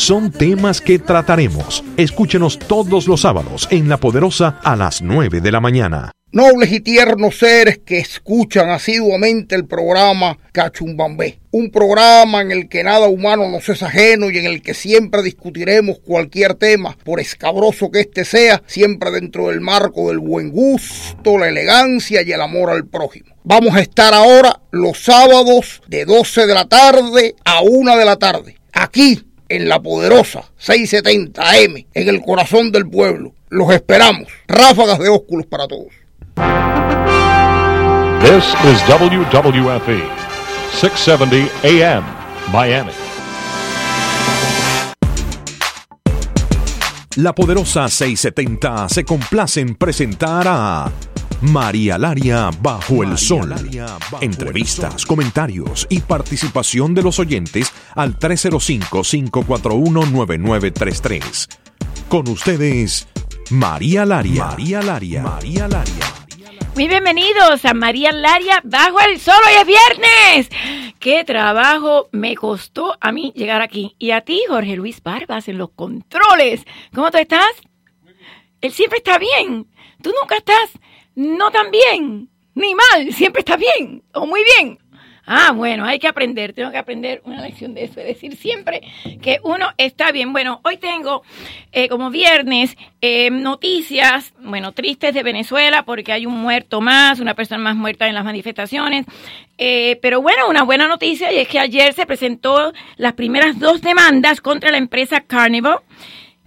son temas que trataremos. Escúchenos todos los sábados en La Poderosa a las 9 de la mañana. Nobles y tiernos seres que escuchan asiduamente el programa Cachumbambé, un programa en el que nada humano nos es ajeno y en el que siempre discutiremos cualquier tema, por escabroso que éste sea, siempre dentro del marco del buen gusto, la elegancia y el amor al prójimo. Vamos a estar ahora los sábados de 12 de la tarde a 1 de la tarde, aquí en la poderosa 670 AM, en el corazón del pueblo. Los esperamos. Ráfagas de ósculos para todos. This is WWFE, 670 AM, Miami. La poderosa 670 se complace en presentar a María Laria Bajo el Sol. Entrevistas, comentarios y participación de los oyentes al 305-541-9933. Con ustedes, María Laria. María Laria. María Laria. Muy bienvenidos a María Laria Bajo el Sol. Hoy es viernes. Qué trabajo me costó a mí llegar aquí. Y a ti, Jorge Luis Barbas, en los controles. ¿Cómo tú estás? Él siempre está bien. Tú nunca estás no tan bien, ni mal. Siempre está bien o muy bien. Ah, bueno, hay que aprender, tengo que aprender una lección de eso, es decir siempre que uno está bien. Bueno, hoy tengo eh, como viernes eh, noticias, bueno, tristes de Venezuela porque hay un muerto más, una persona más muerta en las manifestaciones. Eh, pero bueno, una buena noticia y es que ayer se presentó las primeras dos demandas contra la empresa Carnival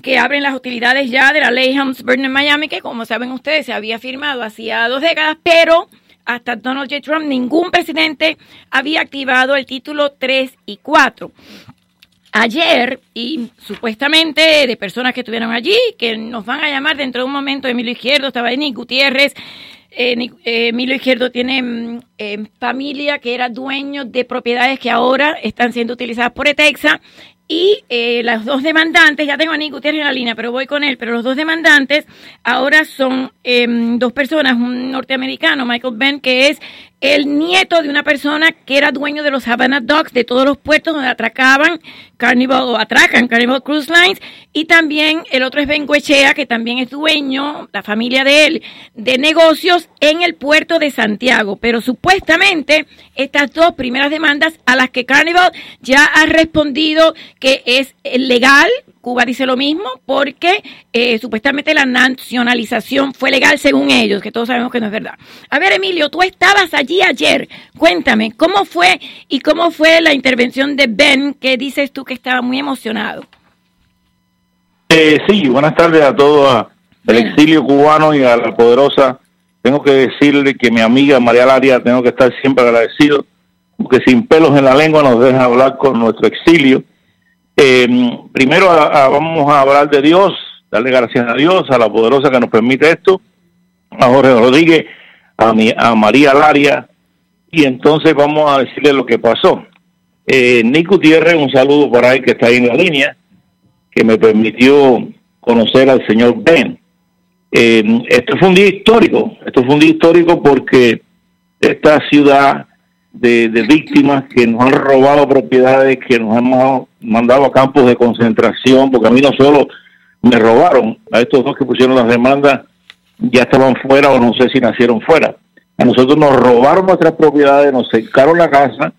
que abren las utilidades ya de la ley Helms-Burton en Miami, que como saben ustedes se había firmado hacía dos décadas, pero hasta Donald J. Trump, ningún presidente había activado el título 3 y 4. Ayer, y supuestamente de personas que estuvieron allí, que nos van a llamar dentro de un momento, Emilio Izquierdo, estaba Nick Gutiérrez, eh, eh, Emilio Izquierdo tiene mm, eh, familia que era dueño de propiedades que ahora están siendo utilizadas por Etexa y eh, dos demandantes, ya tengo a Nick Gutiérrez en la línea, pero voy con él, pero los dos demandantes ahora son em, dos personas, un norteamericano, Michael Ben, que es el nieto de una persona que era dueño de los Havana Docks, de todos los puertos donde atracaban Carnival o atracan Carnival Cruise Lines, y también el otro es Ben Guechea, que también es dueño, la familia de él, de negocios en el puerto de Santiago. Pero supuestamente estas dos primeras demandas a las que Carnival ya ha respondido que es legal, Cuba dice lo mismo porque eh, supuestamente la nacionalización fue legal según ellos, que todos sabemos que no es verdad. A ver, Emilio, tú estabas allí ayer. Cuéntame, ¿cómo fue y cómo fue la intervención de Ben, que dices tú que estaba muy emocionado? Eh, sí, buenas tardes a todo el exilio cubano y a la poderosa. Tengo que decirle que mi amiga María Laria, tengo que estar siempre agradecido, porque sin pelos en la lengua nos deja hablar con nuestro exilio eh, primero vamos a hablar de Dios, darle gracias a Dios, a la poderosa que nos permite esto, a Jorge Rodríguez, a, mi, a María Laria, y entonces vamos a decirle lo que pasó. Eh, Nick Gutiérrez, un saludo por ahí que está ahí en la línea, que me permitió conocer al señor Ben. Eh, esto fue un día histórico, esto fue un día histórico porque esta ciudad de, víctimas que nos han robado propiedades, que nos han mandado a campos de concentración, porque a mí no solo me robaron, a estos dos que pusieron las demandas ya estaban fuera o no sé si nacieron fuera. A nosotros nos robaron nuestras propiedades, nos cercaron la casa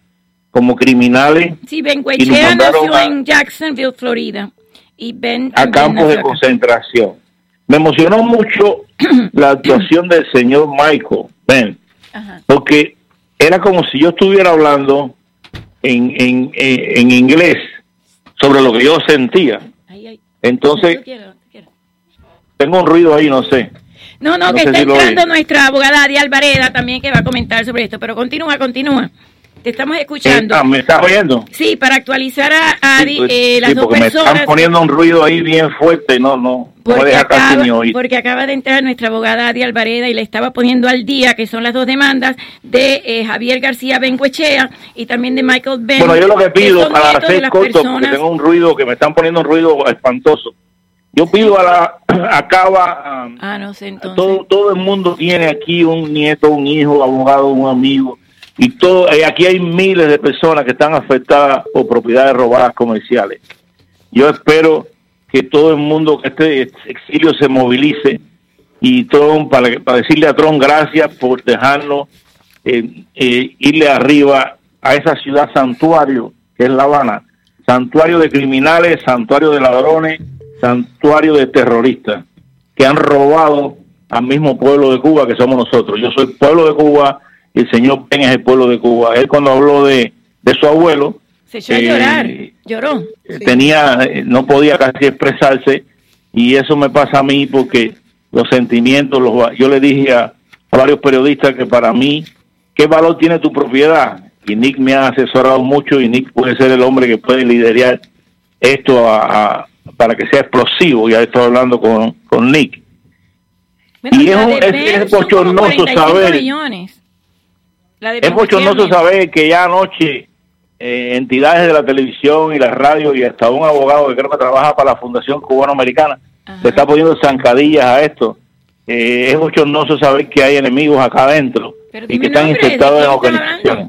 como criminales. Sí, Ben nació en Jacksonville, Florida. Y Ben a campos de concentración. Me emocionó mucho la actuación del señor Michael, Ben, porque era como si yo estuviera hablando en, en, en, inglés sobre lo que yo sentía. Entonces, tengo un ruido ahí, no sé. No, no, que está entrando nuestra abogada Adi Alvareda también que va a comentar sobre esto, pero continúa, continúa. Te estamos escuchando. Eh, ah, ¿Me estás oyendo? Sí, para actualizar a Adi, pues, eh, las dos personas. Me están poniendo un ruido ahí bien fuerte, no, no. Porque, acaba, porque acaba de entrar nuestra abogada Adi Alvareda y le estaba poniendo al día, que son las dos demandas de eh, Javier García Benguechea y también de Michael Ben. Bueno, yo lo que pido, para hacer corto, porque tengo un ruido, que me están poniendo un ruido espantoso. Yo pido a la acaba ah, no sé, entonces. todo todo el mundo tiene aquí un nieto, un hijo, abogado, un amigo y todo, eh, aquí hay miles de personas que están afectadas por propiedades robadas comerciales. yo espero que todo el mundo que este exilio se movilice y todo para, para decirle a Trump gracias por dejarnos eh, eh, irle arriba a esa ciudad santuario que es La Habana, santuario de criminales, santuario de ladrones, santuario de terroristas que han robado al mismo pueblo de Cuba que somos nosotros. Yo soy pueblo de Cuba el señor Ben es el pueblo de Cuba. Él cuando habló de, de su abuelo, se echó a llorar, lloró. Tenía, no podía casi expresarse y eso me pasa a mí porque los sentimientos, los, yo le dije a, varios periodistas que para mí, ¿qué valor tiene tu propiedad? Y Nick me ha asesorado mucho y Nick puede ser el hombre que puede liderar esto para que sea explosivo. Ya estoy hablando con, con Nick. y es, es, es bochornoso saber. Es bochornoso saber que ya anoche eh, entidades de la televisión y la radio y hasta un abogado que creo que trabaja para la Fundación Cubano-Americana le está poniendo zancadillas a esto. Eh, es bochornoso saber que hay enemigos acá adentro y que están infectados en organizaciones.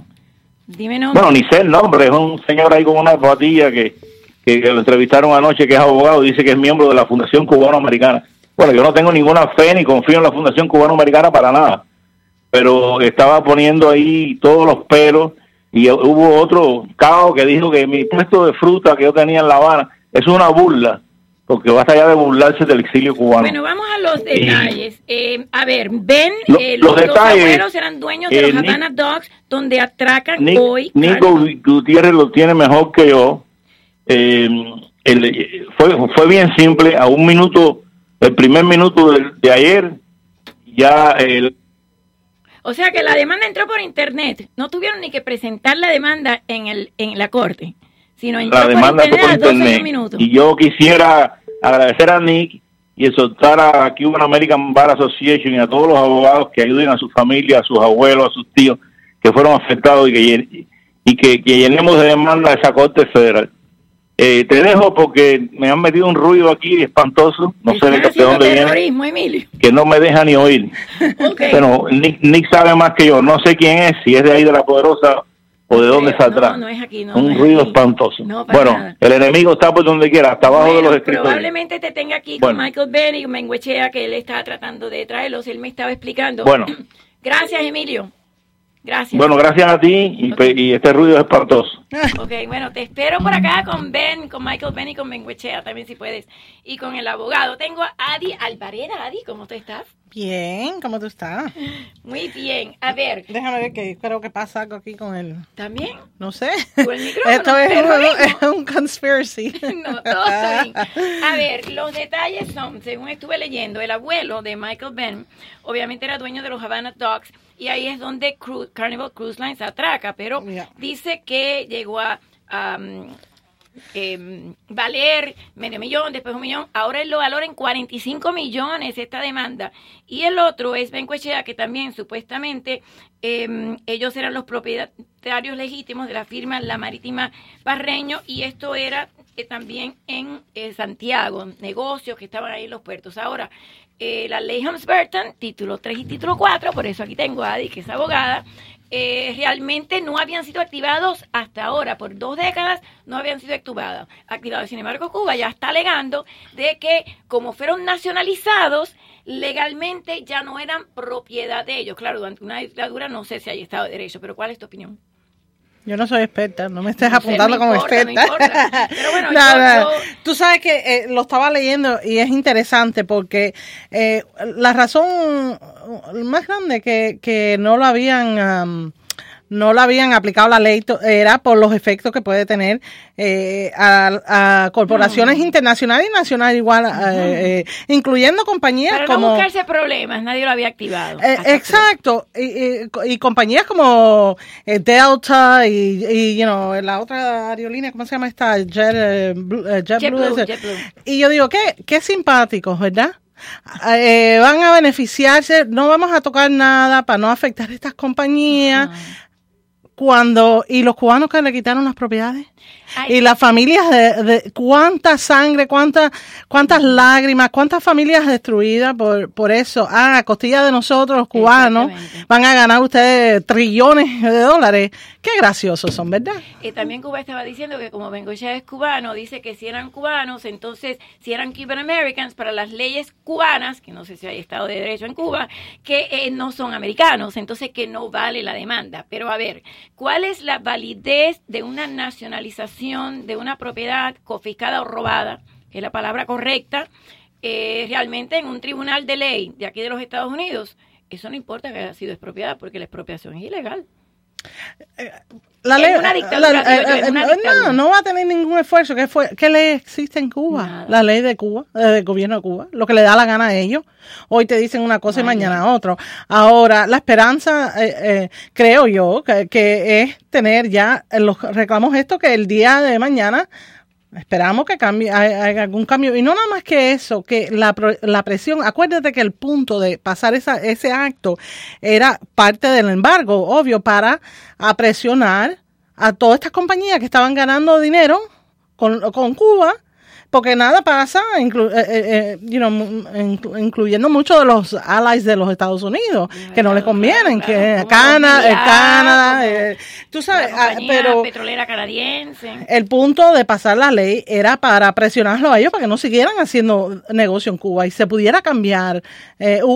Bueno, ni sé el nombre, es un señor ahí con una patilla que, que, lo entrevistaron anoche, que es abogado, dice que es miembro de la Fundación Cubano-Americana. Bueno, yo no tengo ninguna fe ni confío en la Fundación Cubano-Americana para nada, pero estaba poniendo ahí todos los pelos y hubo otro cao que dijo que mi puesto de fruta que yo tenía en La Habana es una burla, porque basta ya de burlarse del exilio cubano. Bueno, vamos a los detalles. Eh, a ver, ven, eh, los, abuelos eran dueños de los eh, Havana Dogs, donde atracan hoy. Nico Gutiérrez lo tiene mejor que yo. fue, fue bien simple, a un minuto, el primer minuto de, de ayer, ya el o sea que la demanda entró por internet. No tuvieron ni que presentar la demanda en el en la corte, sino entró la demanda por internet. Y yo quisiera agradecer a Nick y exhortar a Cuban American Bar Association y a todos los abogados que ayuden a su familia, a sus abuelos, a sus tíos que fueron afectados y que, y que, que llenemos de demanda a esa corte federal. Eh, te dejo porque me han metido un ruido aquí espantoso, no sé de, dónde viene, que no me deja ni oír. Pero Nick, sabe más que yo, no sé quién es, si es de ahí de la poderosa o de dónde saldrá. No, es aquí, un ruido espantoso. bueno, el enemigo está por donde quiera, hasta abajo de los escritorios. Probablemente te tenga aquí con Michael Benny y Menguechea, que él estaba tratando de traerlos, él me estaba explicando. Bueno. Gracias, Emilio. Gracias. Bueno, gracias a ti y, este ruido es espantoso. Ok, bueno, te espero por acá con Ben, con Michael Ben y con Ben Huechea también si puedes. Y con el abogado. Tengo a Adi Alvareda. Adi, ¿cómo tú estás? Bien, ¿cómo tú estás? Muy bien. A ver. Déjame ver que creo que pasa algo aquí con él. ¿También? No sé. Esto es un, conspiracy. no, todo está bien. A ver, los detalles son, según estuve leyendo, el abuelo de Michael Ben, obviamente era dueño de los Havana Dogs y ahí es donde Carnival Cruise Lines atraca, pero dice que llegó a eh, valer medio millón, después un millón, ahora él lo valora en 45 millones esta demanda. Y el otro es Bencuechea, que también supuestamente em, ellos eran los propietarios legítimos de la firma La Marítima Barreño y esto era eh, también en eh, Santiago, negocios que estaban ahí en los puertos. Ahora, eh, la ley Humms-Burton, título 3 y título 4, por eso aquí tengo a Adi, que es abogada, eh, realmente no habían sido activados hasta ahora, por dos décadas no habían sido activados. activados. Sin embargo, Cuba ya está alegando de que como fueron nacionalizados, legalmente ya no eran propiedad de ellos. Claro, durante una dictadura no sé si hay Estado de Derecho, pero ¿cuál es tu opinión? Yo no soy experta, no me estés apuntando como experta. Pero bueno, Tú sabes que eh, lo estaba leyendo y es interesante porque eh, la razón más grande que, que no lo habían no lo habían aplicado la ley era por los efectos que puede tener eh, a, corporaciones internacionales y nacionales igual, eh, eh, incluyendo compañías Para como... No buscarse problemas, nadie lo había activado. exacto, y, compañías como Delta y, y you know, la otra aerolínea, ¿cómo se llama esta? Jet, JetBlue. Y yo digo, qué, qué simpáticos, ¿verdad? van a beneficiarse, no vamos a tocar nada para no afectar a estas compañías cuando y los cubanos que le quitaron las propiedades. Y las familias de, de, cuánta sangre cuántas cuántas lágrimas cuántas familias destruidas por por eso. Ah a costilla de nosotros los cubanos van a ganar ustedes trillones de dólares Qué graciosos son, ¿verdad? Y también Cuba estaba diciendo que como Bengochea es cubano, dice que si eran cubanos, entonces si eran Cuban Americans, para las leyes cubanas, que no sé si hay Estado de Derecho en Cuba, que eh, no son americanos, entonces que no vale la demanda. Pero a ver, ¿cuál es la validez de una nacionalización de una propiedad confiscada o robada? Que es la palabra correcta, eh, realmente en un tribunal de ley de aquí de los Estados Unidos. Eso no importa que haya sido expropiada porque la expropiación es ilegal. La ley, no, no va a tener ningún esfuerzo. ¿Qué, fue, qué ley existe en Cuba? La ley de Cuba, del gobierno de Cuba, lo que le da la gana a ellos. Hoy te dicen una cosa y mañana otro. Ahora, la esperanza, eh, eh, creo yo, que, que, es tener ya los reclamos esto que el día de mañana Esperamos que cambie, haya algún cambio. Y no nada más que eso, que la, la presión, acuérdate que el punto de pasar esa, ese acto era parte del embargo, obvio, para presionar a todas estas compañías que estaban ganando dinero con, con Cuba porque nada pasa, eh, eh, eh, incluyendo muchos de los allies de los Estados Unidos, que no les convienen, que Canadá, Canadá, tú sabes, ah, pero petrolera canadiense. El punto de pasar la ley era para presionarlo a ellos para que no siguieran haciendo negocio en Cuba y se pudiera cambiar,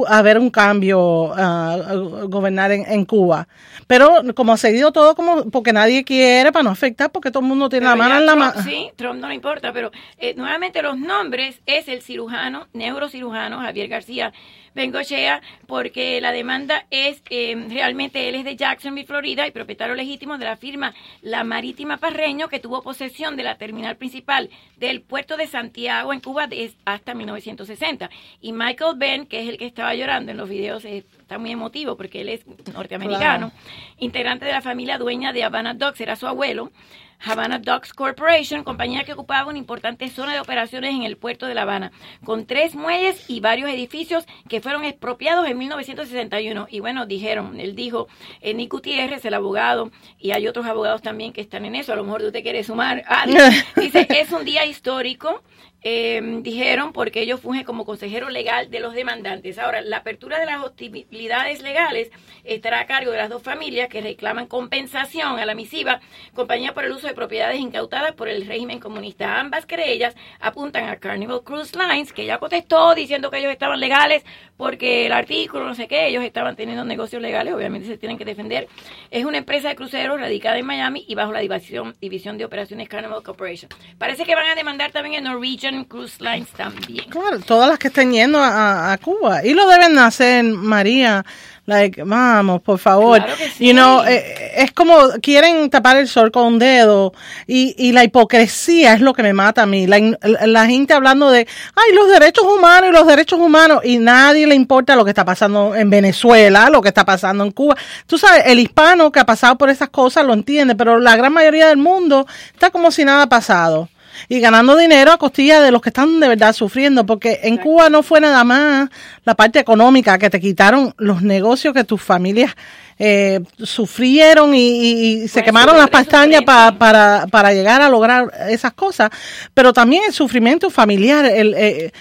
haber un cambio, uh, gobernar en, Cuba. Pero como ha seguido todo, como porque nadie quiere para no afectar, porque todo el mundo tiene la mano en la mano. Sí, Trump no le importa, pero no nuevamente los nombres es el cirujano, neurocirujano Javier García Bengochea, porque la demanda es eh, realmente él es de Jacksonville, Florida, y propietario legítimo de la firma La Marítima Parreño, que tuvo posesión de la terminal principal del puerto de Santiago en Cuba hasta 1960. Y Michael Ben, que es el que estaba llorando en los videos, está muy emotivo porque él es norteamericano, integrante de la familia dueña de Havana Docks, era su abuelo. Havana Docks Corporation, compañía que ocupaba una importante zona de operaciones en el puerto de La Habana, con tres muelles y varios edificios que fueron expropiados en 1961. Y bueno, dijeron, él dijo, eh, Nick Gutiérrez, el abogado, y hay otros abogados también que están en eso, a lo mejor usted quiere sumar. Ah, dice, es un día histórico eh, dijeron porque ellos fungen como consejero legal de los demandantes. Ahora, la apertura de las hostilidades legales estará a cargo de las dos familias que reclaman compensación a la misiva compañía por el uso de propiedades incautadas por el régimen comunista. Ambas querellas apuntan a Carnival Cruise Lines, que ya contestó diciendo que ellos estaban legales porque el artículo, no sé qué, ellos estaban teniendo negocios legales, obviamente se tienen que defender. Es una empresa de cruceros radicada en Miami y bajo la división, división de operaciones Carnival Corporation. Parece que van a demandar también en Norwegian Cruise Lines también. Claro, todas las que estén yendo a, Cuba. Y lo deben hacer, María. Like, vamos, por favor. Claro you know, eh, es como quieren tapar el sol con un dedo y, y la hipocresía es lo que me mata a mí. La, la, gente hablando de, ay, los derechos humanos y los derechos humanos y nadie le importa lo que está pasando en Venezuela, lo que está pasando en Cuba. Tú sabes, el hispano que ha pasado por esas cosas lo entiende, pero la gran mayoría del mundo está como si nada ha pasado y ganando dinero a costilla de los que están de verdad sufriendo, porque en Cuba no fue nada más la parte económica que te quitaron los negocios que tus familias eh, sufrieron y, se quemaron las pestañas para, para llegar a lograr esas cosas, pero también el sufrimiento familiar. El, eh,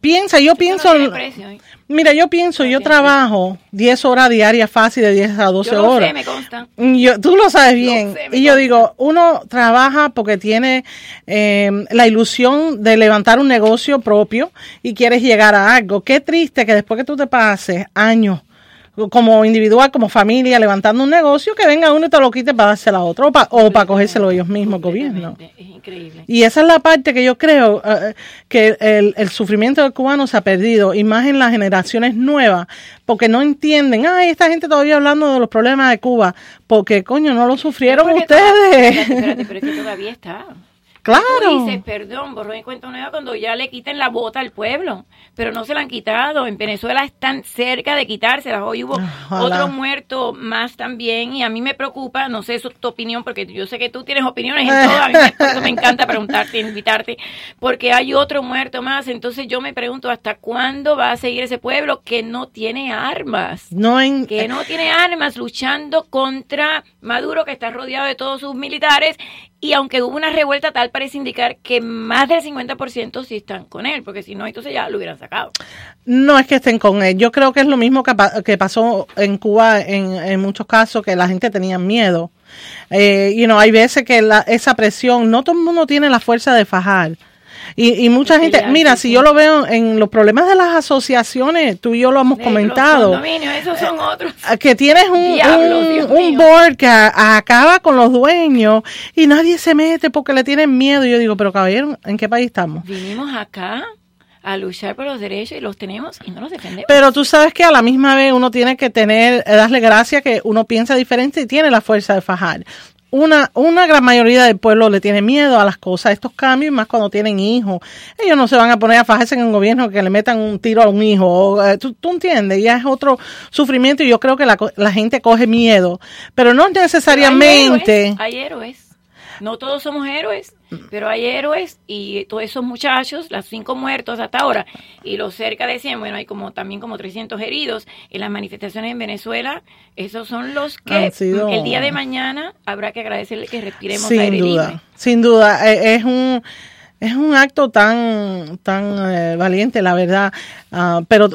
piensa, yo pienso... Mira, yo pienso, yo trabajo 10 horas diarias fácil de 10 a 12 yo lo horas. Sé, me consta. Yo, tú lo sabes bien. y yo digo, uno trabaja porque tiene eh, la ilusión de levantar un negocio propio y quieres llegar a algo. Qué triste que después que tú te pases años como individual, como familia, levantando un negocio, que venga uno y te lo quite para dárselo a otro o para, cogérselo ellos mismos, gobierno. Es increíble. Y esa es la parte que yo creo eh, que el, el, sufrimiento del cubano se ha perdido, y más en las generaciones nuevas, porque no entienden, ay, esta gente todavía hablando de los problemas de Cuba, porque coño, no lo sufrieron ustedes. espérate, pero es que todavía está. Claro. Tú dices, perdón, borró en cuenta nueva cuando ya le quiten la bota al pueblo, pero no se la han quitado. En Venezuela están cerca de quitársela. Hoy hubo otro muerto más también y a mí me preocupa, no sé su, tu opinión, porque yo sé que tú tienes opiniones en todo, a mí me, me encanta preguntarte, invitarte, porque hay otro muerto más. Entonces yo me pregunto, ¿hasta cuándo va a seguir ese pueblo que no tiene armas? No en, que no tiene armas luchando contra Maduro, que está rodeado de todos sus militares y aunque hubo una revuelta tal, parece indicar que más del 50% sí están con él, porque si no, entonces ya lo hubieran sacado. No es que estén con él. Yo creo que es lo mismo que, pasó en Cuba en, muchos casos, que la gente tenía miedo Eh, you hay veces que la, esa presión, no todo el mundo tiene la fuerza de fajar. Y, y mucha gente, mira, si yo lo veo en los problemas de las asociaciones, tú y yo lo hemos comentado. esos son otros. Eh, que tienes un, un, board que acaba con los dueños y nadie se mete porque le tienen miedo. Y yo digo, pero caballero, ¿en qué país estamos? Vinimos acá a luchar por los derechos y los tenemos y no los defendemos. Pero tú sabes que a la misma vez uno tiene que tener, eh, darle gracias que uno piensa diferente y tiene la fuerza de fajar una, una gran mayoría del pueblo le tiene miedo a las cosas, a estos cambios, más cuando tienen hijos. Ellos no se van a poner a fajarse en un gobierno que le metan un tiro a un hijo. Eh, ¿Tú, tú entiendes? Ya es otro sufrimiento y yo creo que la, la gente coge miedo. Pero no necesariamente. hay héroes. No todos somos héroes, pero hay héroes y todos esos muchachos, los cinco muertos hasta ahora y los cerca de 100, bueno, hay como también como 300 heridos en las manifestaciones en Venezuela. Esos son los que el día de mañana habrá que agradecerle que respiremos sin aire duda, Sin duda, e, es un es un acto tan tan eh, valiente, la verdad. Ah, pero,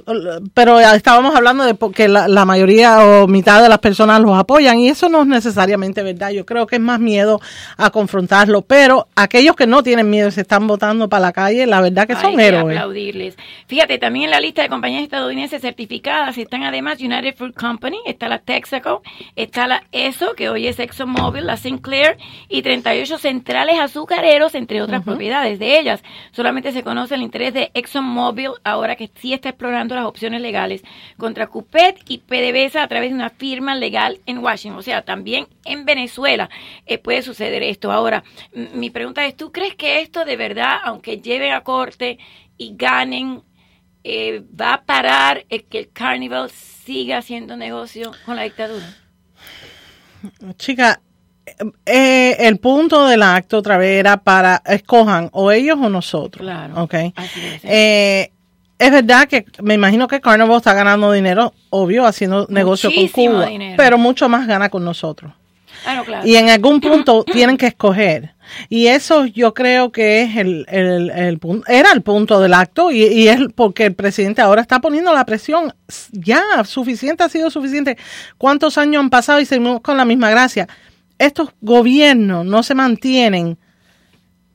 pero estábamos hablando de que la, mayoría o mitad de las personas los apoyan y eso no es necesariamente verdad. Yo creo que es más miedo a confrontarlo, pero aquellos que no tienen miedo se están votando para la calle, la verdad que son héroes. aplaudirles. Fíjate, también en la lista de compañías estadounidenses certificadas están además United Fruit Company, está la Texaco, está la ESO, que hoy es ExxonMobil, la Sinclair y 38 centrales azucareros, entre otras propiedades de ellas. Solamente se conoce el interés de ExxonMobil ahora que está explorando las opciones legales contra Cupet y PDVSA a través de una firma legal en Washington. O sea, también en Venezuela eh, puede suceder esto. Ahora, mi pregunta es, ¿tú crees que esto de verdad, aunque lleven a corte y ganen, eh, va a parar que el Carnival siga haciendo negocio con la dictadura? Chica, eh, el punto del acto otra vez era para escojan o ellos o nosotros. Claro. Okay. Eh, es verdad que me imagino que Carnival está ganando dinero, obvio, haciendo negocio con Cuba, pero mucho más gana con nosotros. Ah, y en algún punto tienen que escoger. Y eso yo creo que es el, el, el punto, era el punto del acto y, y, es porque el presidente ahora está poniendo la presión. Ya, suficiente ha sido suficiente. ¿Cuántos años han pasado y seguimos con la misma gracia? Estos gobiernos no se mantienen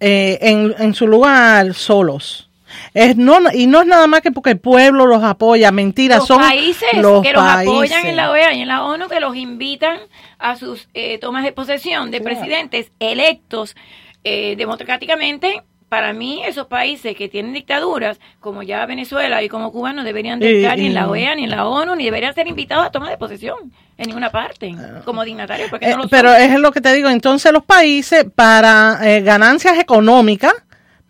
eh, en, en su lugar solos es no, y no es nada más que porque el pueblo los apoya, mentira, los son países los que los apoyan en la OEA y en la ONU que los invitan a sus eh, tomas de posesión de presidentes electos eh, democráticamente. Para mí, esos países que tienen dictaduras, como ya Venezuela y como Cuba, no deberían de estar ni en la OEA, ni en la ONU, ni deberían ser invitados a tomar de posesión en ninguna parte, ah. como dignatarios. Porque eh, pero es lo que te digo, entonces los países, para ganancias económicas,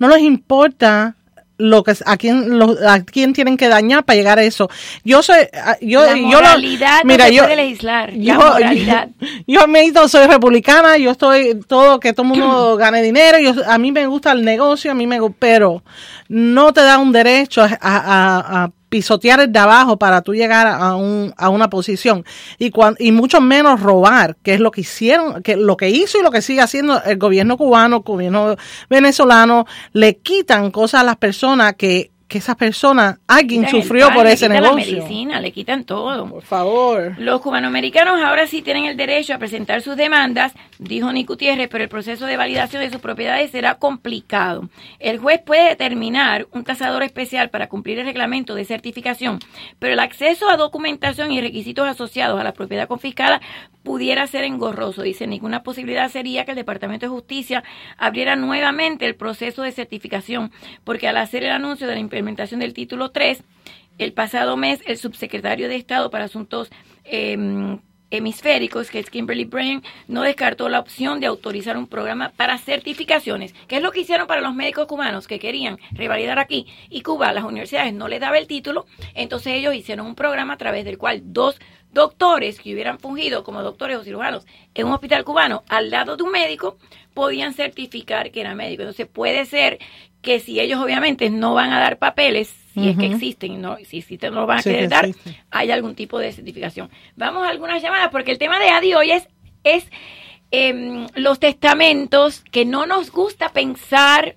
no les importa lo que a quién a quién tienen que dañar para llegar a eso. Yo soy yo la moralidad yo mira, yo, puede legislar, yo, moralidad. Yo, me he soy republicana, yo estoy todo que todo el mundo gane dinero, yo a mí me gusta el negocio, a mí me pero no te da un derecho a, a, a pisotear el de abajo para tú llegar a, un, a una posición. Y, y mucho menos robar, que es lo que hicieron, que lo que hizo y lo que sigue haciendo el gobierno cubano, el gobierno venezolano, le quitan cosas a las personas que que esa persona, alguien sufrió por ese negocio. La medicina, le quitan todo. Por favor. Los cubanoamericanos ahora sí tienen el derecho a presentar sus demandas, dijo Nick Gutiérrez, pero el proceso de validación de sus propiedades será complicado. El juez puede determinar un tasador especial para cumplir el reglamento de certificación, pero el acceso a documentación y requisitos asociados a la propiedad confiscada pudiera ser engorroso. Dice, ninguna posibilidad sería que el Departamento de Justicia abriera nuevamente el proceso de certificación, porque al hacer el anuncio de la implementación del título 3, el pasado mes el subsecretario de Estado para Asuntos em, hemisféricos, que es Kimberly Brain, no descartó la opción de autorizar un programa para certificaciones, que es lo que hicieron para los médicos cubanos que querían revalidar aquí y Cuba, las universidades no les daba el título, entonces ellos hicieron un programa a través del cual dos doctores que hubieran fungido como doctores o cirujanos en un hospital cubano al lado de un médico podían certificar que era médico. Entonces puede ser que si ellos obviamente no van a dar papeles, si es que existen, no, si existen no lo van a querer dar, hay algún tipo de certificación. Vamos a algunas llamadas porque el tema de Adi hoy es, es em, los testamentos que no nos gusta pensar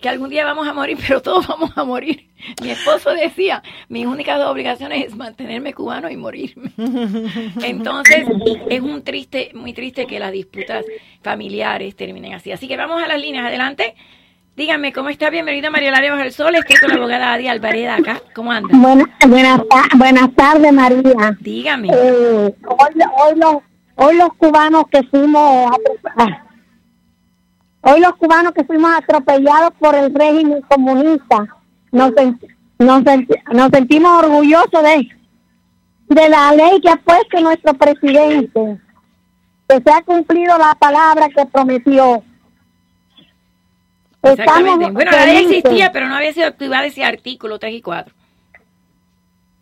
que algún día vamos a morir, pero todos vamos a morir. Mi esposo decía, mis únicas dos obligaciones es mantenerme cubano y morirme. Entonces, es un triste, muy triste que las disputas familiares terminen así. Así que vamos a las líneas, adelante. Dígame, ¿cómo está? Bienvenido a María Laria Bajo el Sol. Estoy con la abogada Adi Alvareda acá. ¿Cómo anda? Buenas, buenas, buenas tardes, María. Dígame. Eh, hoy, hoy, los, hoy los cubanos que fuimos... A, Hoy los cubanos que fuimos atropellados por el régimen comunista, nos, nos, nos sentimos orgullosos de, de la ley que ha puesto nuestro presidente, que se ha cumplido la palabra que prometió. Exactamente. bueno, la ley existía, pero no había sido activada ese artículo 3 y 4.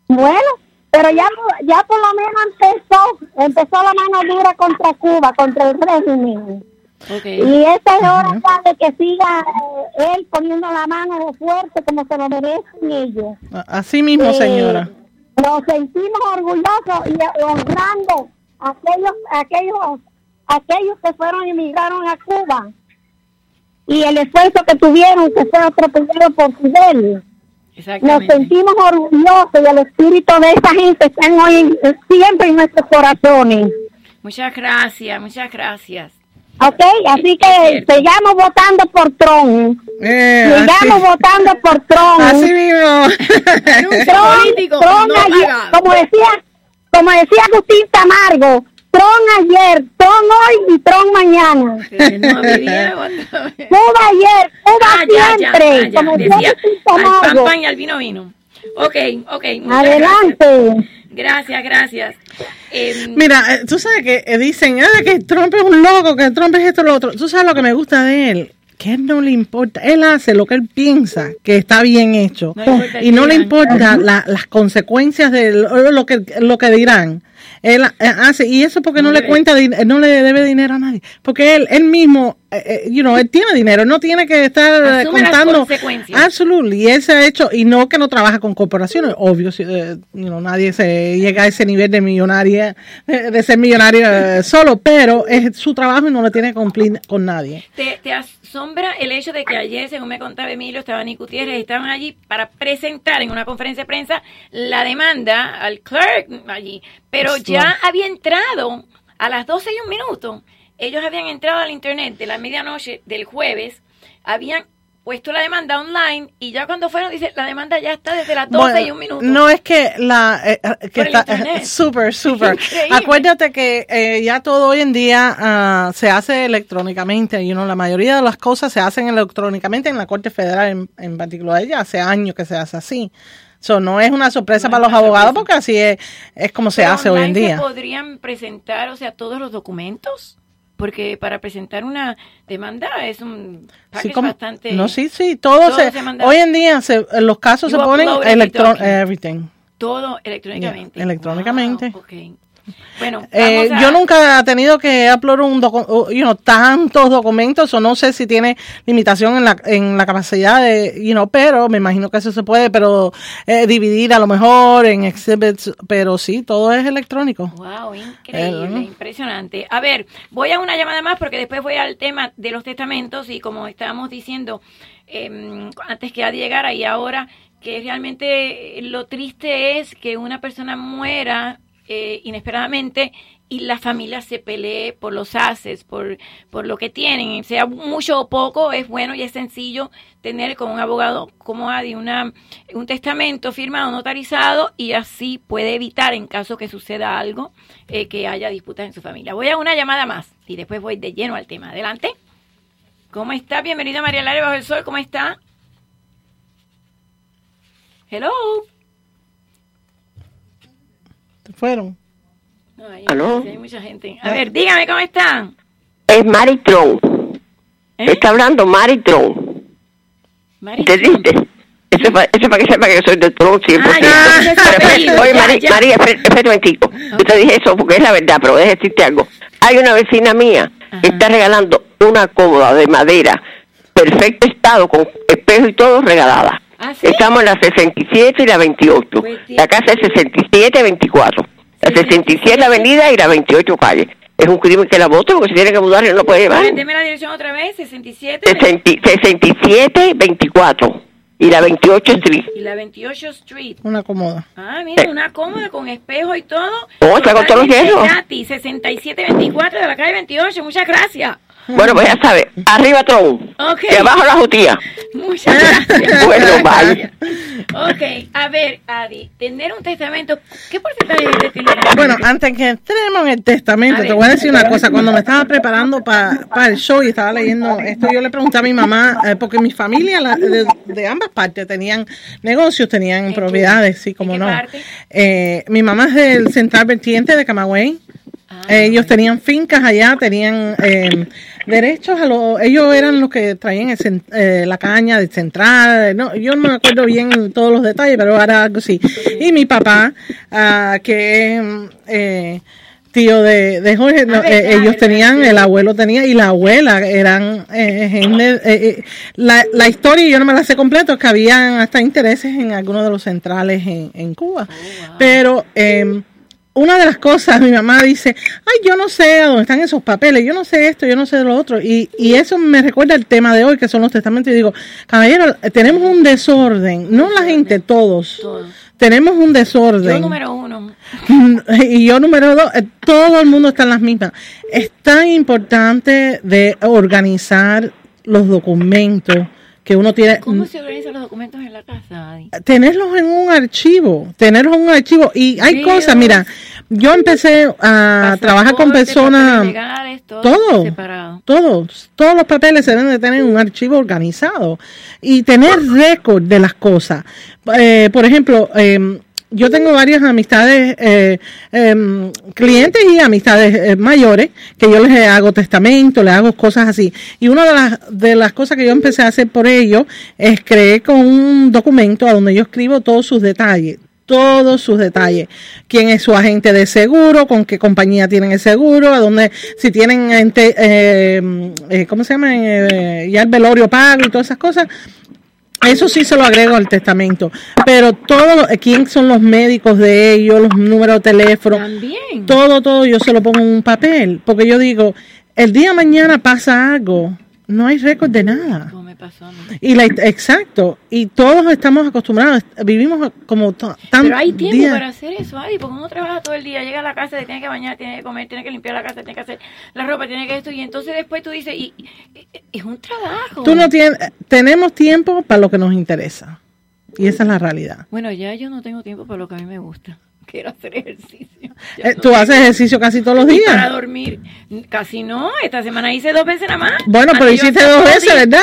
Bueno, pero ya, ya por lo menos empezó, empezó la mano dura contra Cuba, contra el régimen. Y esta es hora de que siga eh, él poniendo la mano fuerte como se lo merecen ellos. Así mismo, eh, señora. Nos sentimos orgullosos y honrando a aquellos, aquellos, aquellos que fueron emigraron a Cuba y el esfuerzo que tuvieron que fue atropellado por Fidel. Nos sentimos orgullosos y el espíritu de esa gente está hoy siempre en nuestros corazones. Muchas gracias, muchas gracias. Ok, así que sigamos votando por Trump. Eh, sigamos votando por Trump. Así mismo. Trump, Trump como decía, como decía Agustín Tamargo, Trump ayer, Trump hoy y Trump mañana. Cuba ayer, Cuba ah, siempre. como decía Agustín Tamargo. Al pan y al vino vino. Ok, ok. Adelante. Gracias, gracias. Em, Mira, eh, tú sabes que eh, dicen, ah, que Trump es un loco, que Trump es esto y lo otro. Tú sabes lo que me gusta de él, que él no le importa, él hace lo que él piensa que está bien hecho y no le importa las consecuencias de lo que, lo que dirán él eh, hace y eso porque no, le cuenta no le debe dinero a nadie. Porque él él mismo eh, eh, you know, él tiene dinero no tiene que estar contando. absolutamente y él se ha hecho y no que no trabaja con corporaciones obvio nadie se llega a ese nivel de millonaria de, ser millonario solo pero es su trabajo y no lo tiene que cumplir con nadie. Te, te asombra el hecho de que ayer según me contaba Emilio estaban y Gutiérrez estaban allí para presentar en una conferencia de prensa la demanda al clerk allí pero ya había entrado a las 12 y un minuto. Ellos habían entrado al internet de la medianoche del jueves, habían puesto la demanda online y ya cuando fueron dice la demanda ya está desde las 12 y un minuto. No es que la eh, eh, que está súper súper. Acuérdate que eh, ya todo hoy en día ah, se hace electrónicamente y la mayoría de las cosas se hacen electrónicamente en la Corte Federal en, en particular ya hace años que se hace así. So, no es una sorpresa para los abogados porque así es, es como se hace hoy en día. podrían presentar, o sea, todos los documentos? Porque para presentar una demanda es un sí, bastante... No, sí, sí, todo, se, hoy en día se, los casos se ponen electrónicamente. everything. Todo electrónicamente. electrónicamente. Bueno, eh, yo nunca he tenido que upload un you know, tantos documentos o no sé si tiene limitación en la, en la capacidad de, you know, pero me imagino que eso se puede, pero eh, dividir a lo mejor en exhibits, pero sí, todo es electrónico. Wow, increíble, impresionante. A ver, voy a una llamada más porque después voy al tema de los testamentos y como estábamos diciendo eh, antes que llegara y ahora que realmente lo triste es que una persona muera eh, inesperadamente y la familia se pelee por los haces, por, por lo que tienen, sea mucho o poco, es bueno y es sencillo tener con un abogado como Adi una, un testamento firmado, notarizado y así puede evitar en caso que suceda algo eh, que haya disputas en su familia. Voy a una llamada más y después voy de lleno al tema. Adelante. ¿Cómo está? Bienvenida María Lara Bajo el Sol. ¿Cómo está? Hello fueron. ¿Aló? hay mucha gente. A ver, dígame cómo están. Es Maritron. ¿Eh? Está hablando Maritron. ¿Te diste? Eso es para, eso para que sepa que soy de Tron 100%. Ah, oye, María, espérate un momentico. Yo te dije eso porque es la verdad, pero déjame decirte algo. Hay una vecina mía que está regalando una cómoda de madera, perfecto estado, con espejo y todo regalada. ¿Ah, Estamos en la 67 y la 28. Pues la casa es 67 24. La 67 la avenida y la 28 calle. es un crimen que la vote porque se tiene que mudar y no lo puede llevar. Deme la dirección otra vez, 67. 67, 24. Y la 28 Street. Y la 28 Street. Una cómoda. Ah, mira, eh. una cómoda con espejo y todo. Oh, está con todos los hierros. 6724 de la calle 28. Muchas gracias. Bueno, pues ya sabe, arriba Tron y abajo la jutía. Muchas gracias. bueno, bye. Ok, a ver, Adi, tener un testamento, ¿qué porcentaje de tiene? Bueno, antes que entremos en el testamento, te voy a decir una cosa. Cuando me estaba preparando para el show y estaba leyendo esto, yo le pregunté a mi mamá, eh, porque mi familia de, ambas partes tenían negocios, tenían propiedades, sí, como no. Eh, mi mamá es del Central Vertiente de Camagüey. Ah, ellos tenían fincas allá, tenían eh, derechos a los, ellos eran los que traían eh, la caña de central, no, yo no me acuerdo bien todos los detalles, pero era algo así. Y mi papá, uh, que eh, tío de, de Jorge, eh, ellos tenían, el abuelo tenía y la abuela eran eh, la, la historia yo no me la sé completo, es que habían hasta intereses en algunos de los centrales en, en Cuba, oh, pero eh, una de las cosas, mi mamá dice, ay, yo no sé a dónde están esos papeles, yo no sé esto, yo no sé lo otro. Y, y eso me recuerda el tema de hoy, que son los testamentos. Y digo, caballero, tenemos un desorden, no la gente, todos. Tenemos un desorden. Yo número uno. Y yo número dos, eh, todo el mundo está en las mismas. Es tan importante de organizar los documentos que uno tiene. ¿Cómo se organizan los documentos en la casa? Tenerlos en un archivo, tenerlos en un archivo. Y hay cosas, mira, yo empecé a trabajar con personas. todo, todos, todos los papeles se deben de tener en un archivo organizado y tener récord de las cosas. Eh, por ejemplo, eh, yo tengo varias amistades, eh, em, clientes y amistades eh, mayores, que yo les hago testamento, les hago cosas así. Y una de las, de las cosas que yo empecé a hacer por ellos es creer con un documento a donde yo escribo todos sus detalles, todos sus detalles. Quién es su agente de seguro, con qué compañía tienen el seguro, a dónde, si tienen, eh, eh, ¿cómo se llama? ya el velorio pago y todas esas cosas eso sí se lo agrego al testamento. Pero todo, quién son los médicos de ellos, los números de teléfono. También. Todo, todo yo se lo pongo en un papel. Porque yo digo, el día mañana pasa algo, no hay récord de nada. Y la, exacto, y todos estamos acostumbrados, vivimos como tan Pero hay tiempo para hacer eso, Adi, porque uno trabaja todo el día, llega a la casa, tiene que bañar, tiene que comer, tiene que limpiar la casa, tiene que hacer la ropa, tiene que esto, y entonces después tú dices, y, es un trabajo. Tú no tienes, tenemos tiempo para lo que nos interesa, y esa es la realidad. Bueno, ya yo no tengo tiempo para lo que a mí me gusta quiero hacer ejercicio. Eh, ¿Tú haces ejercicio casi todos los días? Para dormir, casi no. Esta semana hice dos veces nada más. Bueno, pero hiciste dos veces, ¿verdad?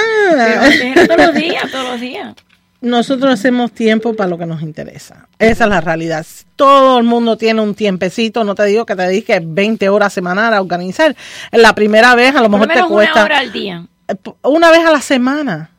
Pero todos los días, todos los días. Nosotros hacemos tiempo para lo que nos interesa. Esa es la realidad. Todo el mundo tiene un tiempecito. No te digo que te dediques 20 horas semanales a organizar. La primera vez a lo mejor te cuesta. Una hora al día. Eh, una vez a la semana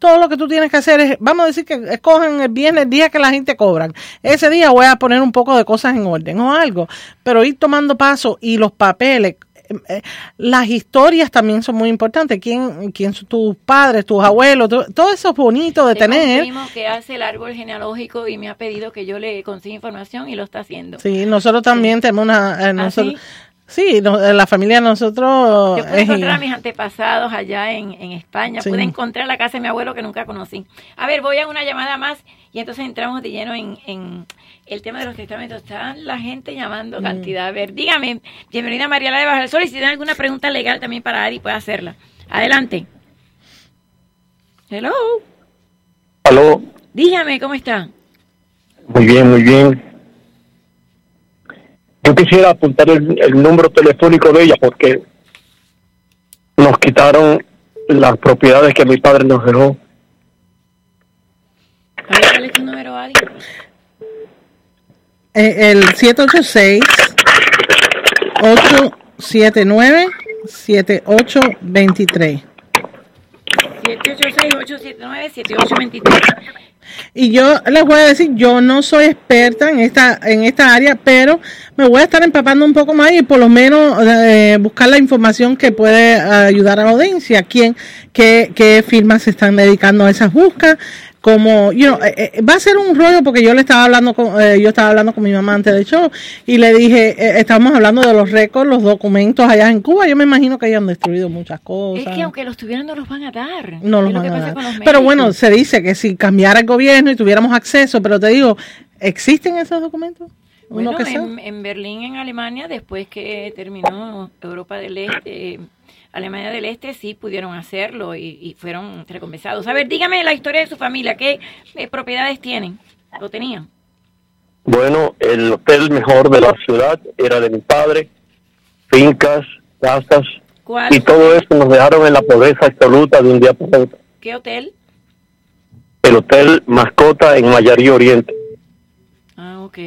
todo lo que tú tienes que hacer es, vamos a decir que escogen el viernes, el día que la gente cobran. Ese día voy a poner un poco de cosas en orden o algo, pero ir tomando paso y los papeles. Eh, eh, las historias también son muy importantes. ¿Quién, quién son tus padres, tus abuelos? Todo, eso es bonito de tener. Un primo que hace el árbol genealógico y me ha pedido que yo le consiga información y lo está haciendo. Sí, nosotros también tenemos una. Eh, ¿Ah, nosotros, Sí, la familia de nosotros... Yo pude encontrar a mis antepasados allá en, España, pude encontrar la casa de mi abuelo que nunca conocí. A ver, voy a una llamada más y entonces entramos de lleno en, el tema de los testamentos. Está la gente llamando mm. cantidad. A ver, dígame, bienvenida María de Baja del Sol y si tiene alguna pregunta legal también para Ari, puede hacerla. Adelante. Hello. Hello. Dígame, ¿cómo está? Muy bien, muy bien. Yo quisiera apuntar el, número telefónico de ella porque nos quitaron las propiedades que mi padre nos dejó. ¿Cuál es tu número, Adi? Eh, el 786 879 7823 786 879 7823 y yo les voy a decir, yo no soy experta en esta, en esta área, pero me voy a estar empapando un poco más y por lo menos eh, buscar la información que puede ayudar a la audiencia. ¿Quién, qué, qué firmas se están dedicando a esas buscas? Como, you know, eh, eh, va a ser un rollo porque yo le estaba hablando con, eh, yo estaba hablando con mi mamá antes del show y le dije, estábamos hablando de los récords, los documentos allá en Cuba, yo me imagino que hayan destruido muchas cosas. Es que aunque los tuvieran no los van a dar. No los van a dar. Pero bueno, se dice que si cambiara el gobierno y tuviéramos acceso, pero te digo, ¿existen esos documentos? Bueno, en, en Berlín, en Alemania, después que terminó Europa del Este Alemania del Este sí pudieron hacerlo y, fueron recompensados. A ver, dígame la historia de su familia. ¿Qué eh, propiedades tienen? ¿Lo tenían? Bueno, el hotel mejor de la ciudad era de mi padre. Fincas, casas. ¿Cuál? Y todo eso nos dejaron en la pobreza absoluta de un día para otro. ¿Qué hotel? El hotel Mascota en Mayarí Oriente. Ah, ok.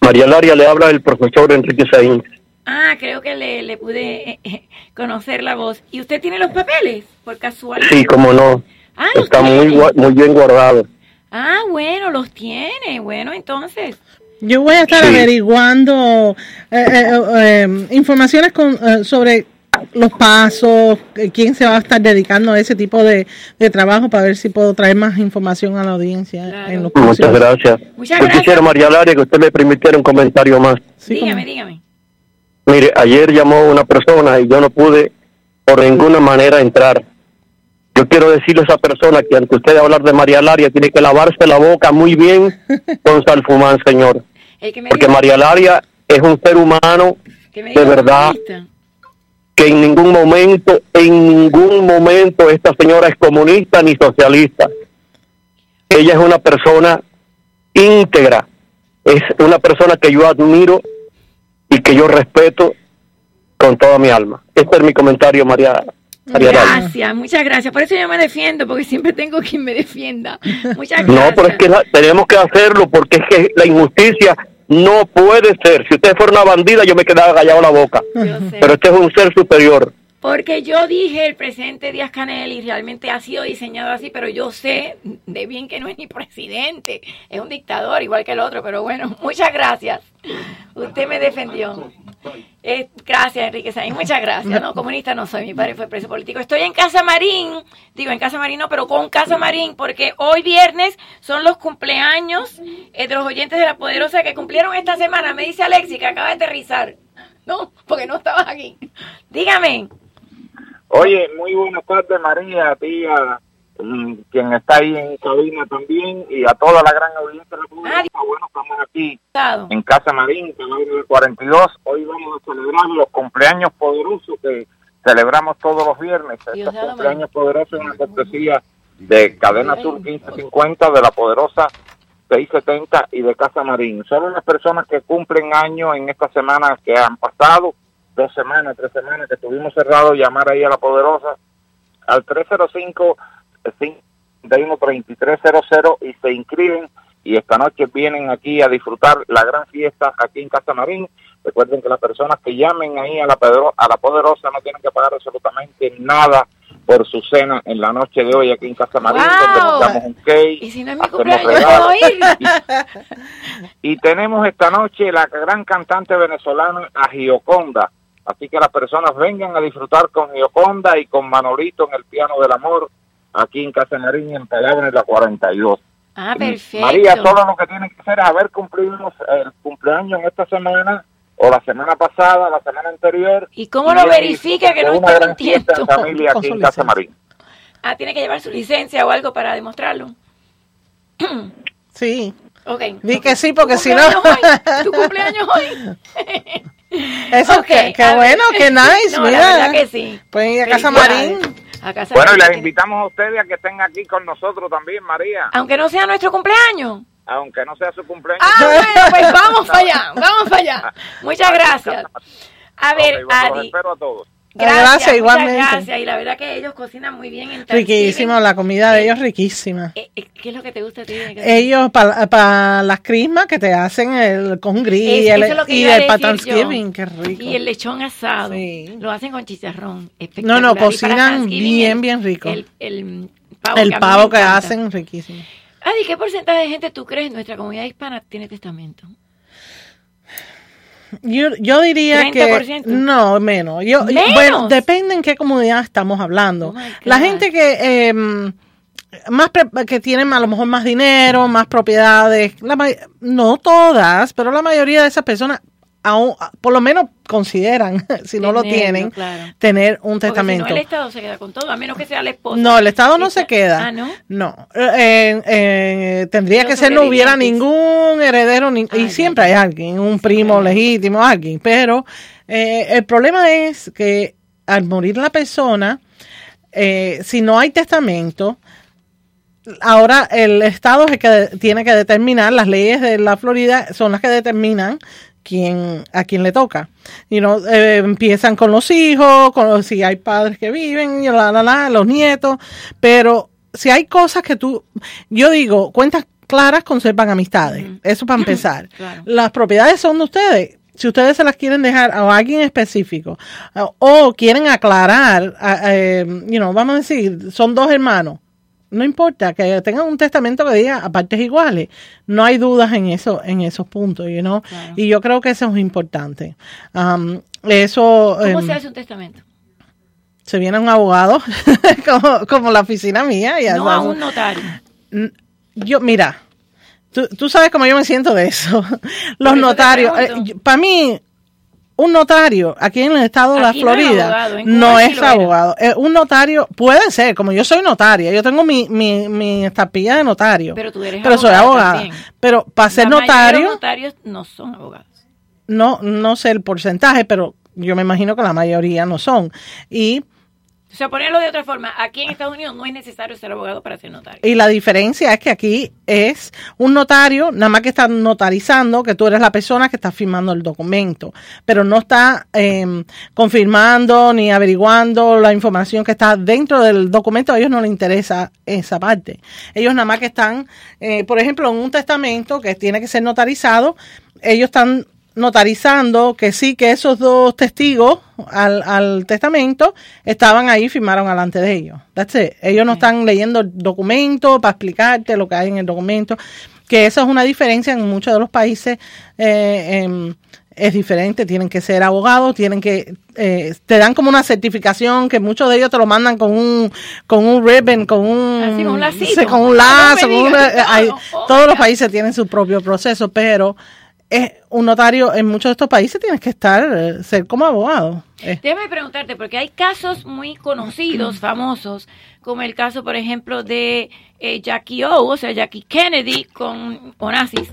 María Laria le habla el profesor Enrique Sainz. Ah, creo que le, le pude eh, eh, conocer la voz. ¿Y usted tiene los papeles, por casualidad? Sí, como no. Ah, Está muy, muy bien guardado. Ah, bueno, los tiene. Bueno, entonces. Yo voy a estar averiguando eh, informaciones con, sobre los pasos, quién se va a estar dedicando a ese tipo de, trabajo para ver si puedo traer más información a la audiencia en los Muchas gracias. Muchas Yo quisiera, María Laria, que usted me permitiera un comentario más. dígame, dígame. Mire, ayer llamó una persona y yo no pude por ninguna manera entrar. Yo quiero decirle a esa persona que ante usted hablar de María Laria tiene que lavarse la boca muy bien con salfumán, señor. Porque María Laria es un ser humano de verdad que en ningún momento, en ningún momento esta señora es comunista ni socialista. Ella es una persona íntegra, es una persona que yo admiro y que yo respeto con toda mi alma. Este es mi comentario, María. gracias, muchas gracias. Por eso yo me defiendo, porque siempre tengo quien me defienda. Muchas gracias. No, pero es que tenemos que hacerlo, porque es que la injusticia no puede ser. Si usted fuera una bandida, yo me quedaba callado la boca. Pero este es un ser superior. Porque yo dije el presidente Díaz Canel y realmente ha sido diseñado así, pero yo sé de bien que no es ni presidente, es un dictador igual que el otro, pero bueno, muchas gracias. Usted me defendió. Eh, gracias, Enrique Sainz, muchas gracias. No, comunista no soy, mi padre fue preso político. Estoy en Casa Marín, digo en Casa Marín no, pero con Casa Marín, porque hoy viernes son los cumpleaños eh, de los oyentes de La Poderosa que cumplieron esta semana. Me dice Alexi que acaba de aterrizar. No, porque no estabas aquí. Dígame. Oye, muy buenas tardes María, a ti, a mm, quien está ahí en cabina también y a toda la gran audiencia de la pública. Bueno, estamos aquí en Casa Marín, el 42. Hoy vamos a celebrar los cumpleaños poderosos que celebramos todos los viernes. Estos cumpleaños poderosos es una cortesía de Cadena Sur 1550, de la poderosa 670 y de Casa Marín. Solo las personas que cumplen años en estas semanas que han pasado dos semanas, tres semanas que estuvimos cerrados, llamar ahí a la poderosa al 305 3300 y se inscriben y esta noche vienen aquí a disfrutar la gran fiesta aquí en Casa Marín. Recuerden que las personas que llamen ahí a la, a la poderosa no tienen que pagar absolutamente nada por su cena en la noche de hoy aquí en Casa Marín, damos un cake, ¿Y, si no y tenemos esta noche la gran cantante venezolana Agioconda, Así que las personas vengan a disfrutar con Gioconda y con Manolito en el piano del amor, aquí en Casa Marín, en Palabra, en la 42. Ah, perfecto. María, todo lo que tienen que hacer es haber cumplido el cumpleaños en esta semana o la semana pasada, la semana anterior. ¿Y cómo lo verifica que no está mintiendo? familia aquí en Casa Marín. Ah, tiene que llevar su licencia o algo para demostrarlo. Sí. Ok. Di que sí, porque si no... ¿Tu cumpleaños hoy? Eso, okay, qué, bueno, qué nice, mira. La verdad que sí. Pueden ir a Casa Marín. bueno, y les invitamos a ustedes a que estén aquí con nosotros también, María. Aunque no sea nuestro cumpleaños. Aunque no sea su cumpleaños. Ah, bueno, pues vamos para allá, vamos para allá. Muchas gracias. A ver, Adi. espero a todos. Gracias, igualmente. Gracias, y la verdad que ellos cocinan muy bien. En riquísimo, la comida de ellos riquísima. Eh, eh, ¿Qué es lo que te gusta a ti? Ellos, para las crismas que te hacen el, con gris y el para Thanksgiving, qué rico. Y el lechón asado, lo hacen con chicharrón. No, no, cocinan bien, bien rico. El, el pavo, el que, pavo que hacen riquísimo. Adi, ¿qué porcentaje de gente tú crees en nuestra comunidad hispana tiene testamento? Yo, yo diría que no, menos. Yo, Bueno, depende en qué comunidad estamos hablando. Oh la gente que, eh, más que tienen a lo mejor más dinero, más propiedades, no todas, pero la mayoría de esas personas aún, por lo menos consideran, si no lo tienen, tener un testamento. Si no, el Estado se queda con todo, a menos que sea la esposa. No, el Estado no se queda. Ah, no. No. Eh, eh, tendría que ser, no hubiera ningún heredero, y ah, siempre hay alguien, un primo legítimo, alguien. Pero eh, el problema es que al morir la persona, si no hay testamento, ahora el Estado es el que tiene que determinar, las leyes de la Florida son las que determinan quién, a quién le toca. You know, eh, empiezan con los hijos, con si hay padres que viven, y la, la, la, los nietos, pero si hay cosas que tú, yo digo, cuentas claras conservan amistades, eso para empezar. Las propiedades son de ustedes, si ustedes se las quieren dejar a alguien específico o quieren aclarar, eh, you know, vamos a decir, son dos hermanos, no importa que tengan un testamento que diga a partes iguales, no hay dudas en eso, en esos puntos, you know? y yo creo que eso es importante. Um, eso. ¿Cómo se em, hace un testamento? Se viene un abogado, como, la oficina mía. Y no a un notario. Yo, mira, tú, tú sabes cómo yo me siento de eso. Los notarios, eh, para mí, un notario aquí en el estado de la Florida no es abogado. Eh, un notario puede ser, como yo soy notaria, yo tengo mi, mi, mi estampilla de notario. Pero tú eres pero soy abogada. Pero para ser notario. Los notarios no son abogados. No, no sé el porcentaje, pero yo me imagino que la mayoría no son. Y o sea, ponerlo de otra forma, aquí en Estados Unidos no es necesario ser abogado para ser notario. Y la diferencia es que aquí es un notario, nada más que está notarizando que tú eres la persona que está firmando el documento, pero no está em, confirmando ni averiguando la información que está dentro del documento, a ellos no les interesa esa parte. Ellos nada más que están, eh, por ejemplo, en un testamento que tiene que ser notarizado, ellos están notarizando que sí, que esos dos testigos al, al testamento estaban ahí firmaron delante de ellos. Ellos no están leyendo el documento para explicarte lo que hay en el documento, que esa es una diferencia en muchos de los países. Eh, em, es diferente, tienen que ser abogados, tienen que, eh, te dan como una certificación que muchos de ellos te lo mandan con un, con un ribbon, con un, con un lazo, todos los países tienen su propio proceso, pero es un notario en muchos de estos países tienes que estar, eh, ser como abogado. Eh. Déjame preguntarte, porque hay casos muy conocidos, famosos, como el caso, por ejemplo, de eh, Jackie O, o sea, Jackie Kennedy con Onassis,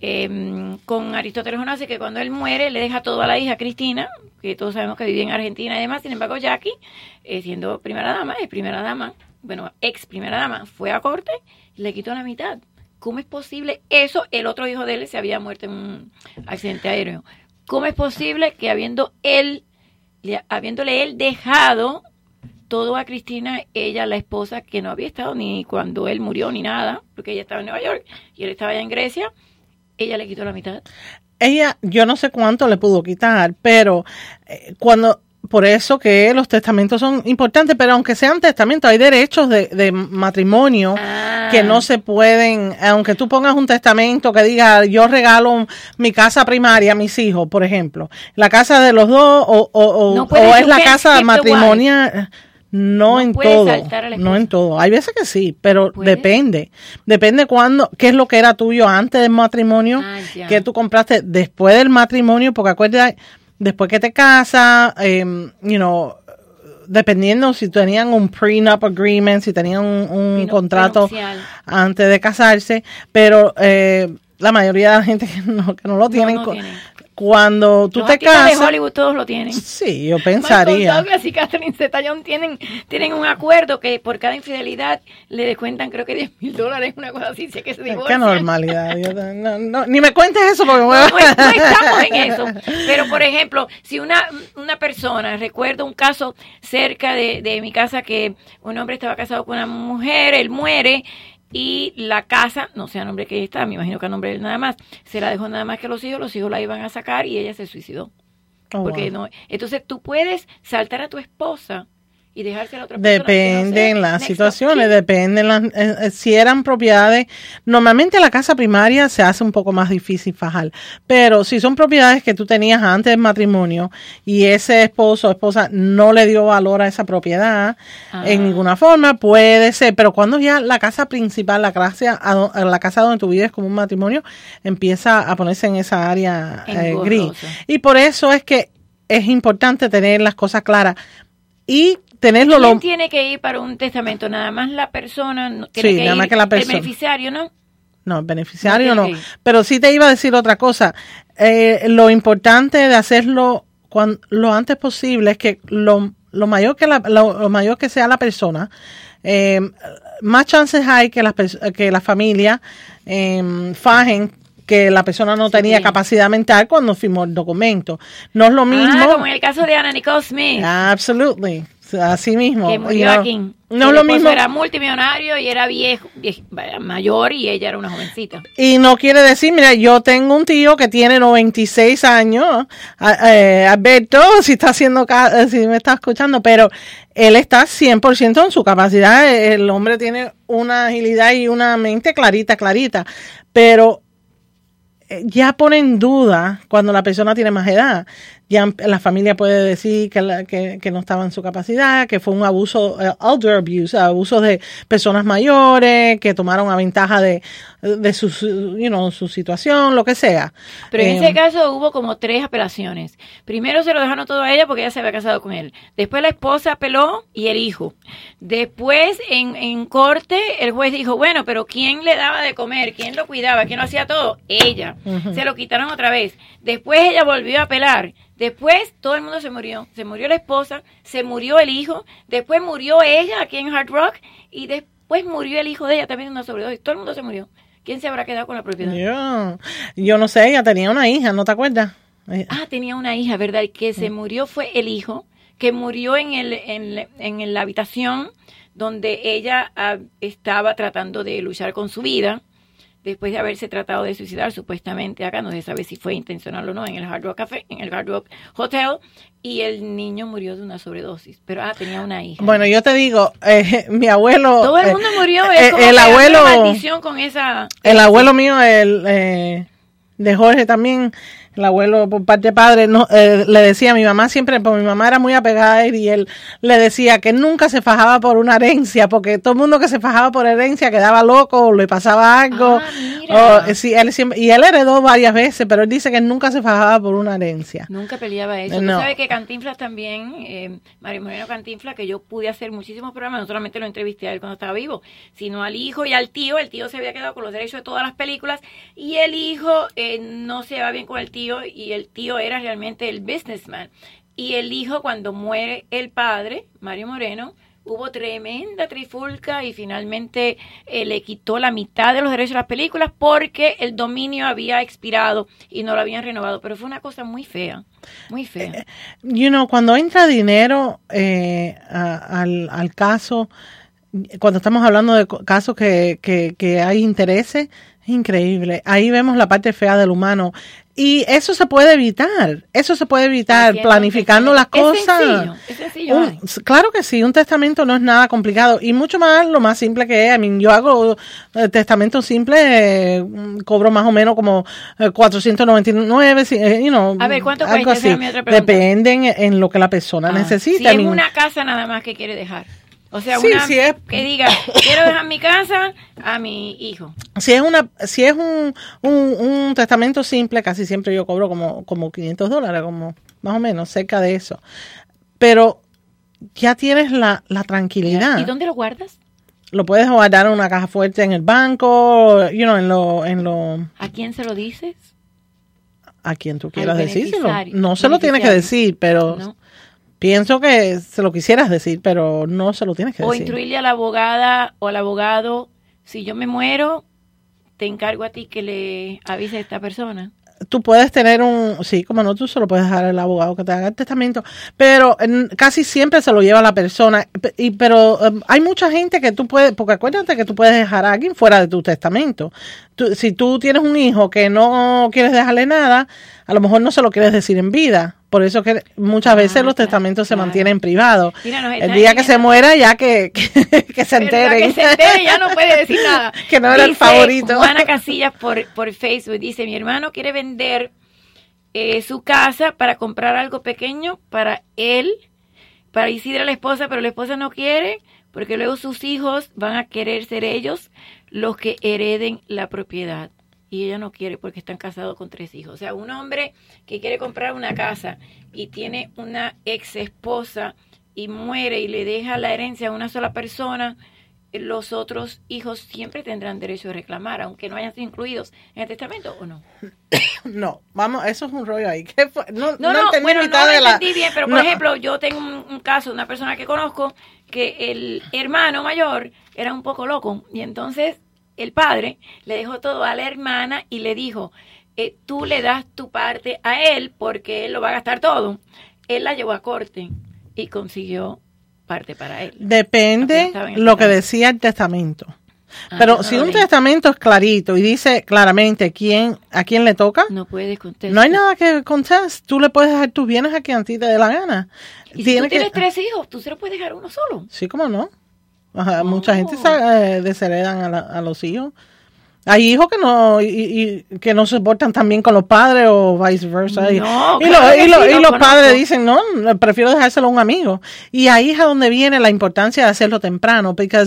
em, con Aristóteles Onassis, que cuando él muere le deja todo a la hija Cristina, que todos sabemos que vivía en Argentina y demás, sin embargo, Jackie, siendo primera dama, es primera dama, bueno, ex primera dama, fue a corte y le quitó la mitad. ¿Cómo es posible eso? El otro hijo de él se había muerto en un accidente aéreo. ¿Cómo es posible que habiendo él, habiéndole él dejado todo a Cristina, ella, la esposa, que no había estado ni cuando él murió ni nada, porque ella estaba en Nueva York y él estaba allá en Grecia, ella le quitó la mitad? Ella, yo no sé cuánto le pudo quitar, pero eh, cuando por eso que los testamentos son importantes, pero aunque sean testamentos, hay derechos de, matrimonio ah. que no se pueden, aunque tú pongas un testamento que diga yo regalo mi casa primaria a mis hijos, por ejemplo, la casa de los dos o, o, es la casa matrimonial. No, en todo, no en todo. Hay veces que sí, pero depende. Depende cuándo, qué es lo que era tuyo antes del matrimonio, ah, qué tú compraste después del matrimonio, porque acuérdate, después que te casas, um, you know, dependiendo si tenían un prenup agreement, si tenían un, contrato antes de casarse, pero eh, la mayoría de la gente que no, que no lo tienen, cuando tú te casas. de Hollywood todos lo tienen. Sí, yo pensaría. Douglas y Catherine Zeta tienen, tienen un acuerdo que por cada infidelidad le descuentan, creo que 10 mil dólares, una cosa así. Sé que se divorcian. Qué normalidad. no, ni me cuentes eso porque no, no, no estamos en eso. Pero, por ejemplo, si una, una persona, recuerdo un caso cerca de, de mi casa que un hombre estaba casado con una mujer, él muere y la casa, no sé a nombre que está, me imagino que a nombre de él nada más, se la dejó nada más que los hijos, los hijos la iban a sacar y ella se suicidó. Oh, porque no, entonces tú puedes saltar a tu esposa y dejarse a la otra persona. Depende en las situaciones, depende las, eh, eh, si eran propiedades. Normalmente la casa primaria se hace un poco más difícil fajar, pero si son propiedades que tú tenías antes del matrimonio y ese esposo o esposa no le dio valor a esa propiedad en ah. ninguna forma, puede ser, pero cuando ya la casa principal, la casa, la casa donde tú vives como un matrimonio, empieza a ponerse en esa área eh, gris. Y por eso es que es importante tener las cosas claras y tenerlo ¿Quién tiene que ir para un testamento? Nada más la persona. sí, nada más que la persona. El beneficiario, ¿no? No, el beneficiario no. Pero sí te iba a decir otra cosa. Eh, lo importante de hacerlo cuando, lo antes posible es que lo, lo mayor que la, lo, mayor que sea la persona, eh, más chances hay que la, que la familia eh, fajen que la persona no tenía capacidad mental cuando firmó el documento. No es lo ah, mismo. como en el caso de Anna Nicole Smith. Absolutely. Así mismo. Que murió aquí. No es lo mismo. Era multimillonario y era viejo, mayor y ella era una jovencita. Y no quiere decir, mira, yo tengo un tío que tiene 96 años, eh, Alberto, si está haciendo, eh, si me está escuchando, pero él está 100% en su capacidad. El hombre tiene una agilidad y una mente clarita, clarita. Pero eh, ya pone en duda cuando la persona tiene más edad ya la familia puede decir que, que, no estaba en su capacidad, que fue un abuso, uh, elder abuse, abuso de personas mayores, que tomaron a ventaja de, de su, you know, su situación, lo que sea. Pero en ese eh, caso hubo como tres apelaciones. Primero se lo dejaron todo a ella porque ella se había casado con él. Después la esposa apeló y el hijo. Después en, en corte el juez dijo, bueno, pero ¿quién le daba de comer? ¿Quién lo cuidaba? ¿Quién lo hacía todo? Ella. Se lo quitaron otra vez. Después ella volvió a apelar Después todo el mundo se murió. Se murió la esposa, se murió el hijo, después murió ella aquí en Hard Rock y después murió el hijo de ella también una sobredosis. Todo el mundo se murió. ¿Quién se habrá quedado con la propiedad? Yo, yo no sé, ella tenía una hija, ¿no te acuerdas? Ah, tenía una hija, ¿verdad? El que se murió fue el hijo, que murió en, el, en, en la habitación donde ella ah, estaba tratando de luchar con su vida después de haberse tratado de suicidar supuestamente acá, no se sabe si fue intencional o no, en el Hard Rock Café, en el Hard Rock Hotel, y el niño murió de una sobredosis, pero ah, tenía una hija. Bueno, yo te digo, eh, mi abuelo... Todo el mundo murió, eh, el abuelo... maldición con esa... El abuelo mío, el eh, de Jorge también el abuelo por parte de padre no, eh, le decía a mi mamá siempre, porque mi mamá era muy apegada a él y él le decía que nunca se fajaba por una herencia, porque todo el mundo que se fajaba por herencia quedaba loco o le pasaba algo. Ah, o, sí, él siempre, y él heredó varias veces, pero él dice que nunca se fajaba por una herencia. Nunca peleaba eso. No. sabes que Cantinflas también, eh, Mario Moreno Cantinflas, que yo pude hacer muchísimos programas, no solamente lo entrevisté a él cuando estaba vivo, sino al hijo y al tío. El tío se había quedado con los derechos de todas las películas y el hijo eh, no se va bien con el tío y el tío era realmente el businessman. Y el hijo, cuando muere el padre, Mario Moreno, hubo tremenda trifulca y finalmente eh, le quitó la mitad de los derechos de las películas porque el dominio había expirado y no lo habían renovado. Pero fue una cosa muy fea, muy fea. Eh, you know, cuando entra dinero eh, al, al caso, cuando estamos hablando de casos que, que, que hay intereses, es increíble. Ahí vemos la parte fea del humano. Y eso se puede evitar, eso se puede evitar planificando las cosas. Es sencillo, claro que sí, un testamento no es nada complicado y mucho más lo más simple que es. I mean, yo hago eh, testamento simple, eh, cobro más o menos como 499, eh, you know, A ver, ¿cuánto algo así. Depende en, lo que la persona ah, necesita. Si es una casa nada más que quiere dejar. O sea, una que diga, quiero dejar mi casa a mi hijo. Si es una, si es un, un, testamento simple, casi siempre yo cobro como, como 500 dólares, como más o menos, cerca de eso. Pero ya tienes la, la tranquilidad. ¿Y dónde lo guardas? Lo puedes guardar en una caja fuerte en el banco, you know, en lo, en lo... ¿A quién se lo dices? A quien tú quieras decírselo. No se lo tienes que decir, pero... Pienso que se lo quisieras decir, pero no se lo tienes que decir. O instruirle a la abogada o al abogado, si yo me muero, te encargo a ti que le avise a esta persona tú puedes tener un, sí, como no, tú solo puedes dejar al abogado que te haga el testamento, pero casi siempre se lo lleva la persona, y, pero em, hay mucha gente que tú puedes, porque acuérdate que tú puedes dejar a alguien fuera de tu testamento. Si tú tienes un hijo que no quieres dejarle nada, a lo mejor no se lo quieres decir en vida. Por eso que muchas ah, veces los testamentos se mantienen privados. el día que se muera, ya que, que, se entere. Que se entere, ya no puede decir nada. que no era el favorito. Juana Casillas por, por Facebook dice, mi hermano quiere vender eh, su casa para comprar algo pequeño para él, para Isidra la esposa, pero la esposa no quiere porque luego sus hijos van a querer ser ellos los que hereden la propiedad y ella no quiere porque están casados con tres hijos. O sea, un hombre que quiere comprar una casa y tiene una ex esposa y muere y le deja la herencia a una sola persona, los otros hijos siempre tendrán derecho a reclamar, aunque no hayan sido incluidos en el testamento o no. No, vamos, eso es un rollo ahí. No, no, no, bueno, no entendí bien, pero por ejemplo, yo tengo un, caso de una persona que conozco que el hermano mayor era un poco loco y entonces el padre le dejó todo a la hermana y le dijo, eh, tú le das tu parte a él porque él lo va a gastar todo. Él la llevó a corte y consiguió parte para él. Depende lo que decía el testamento. Ah, Pero si un testamento es clarito y dice claramente quién a quién le toca, no puedes contestar. No hay nada que contestar. Tú le puedes dejar tus bienes a quien a ti te dé la gana. Y si tú tienes tres hijos, tú se lo puedes dejar uno solo. Sí, cómo no. Mucha gente se, eh, desheredan a, a los hijos. Hay hijos que no y, que no se portan tan bien con los padres o viceversa. y, los padres dicen, no, prefiero dejárselo a un amigo. Y ahí es a donde viene la importancia de hacerlo temprano, porque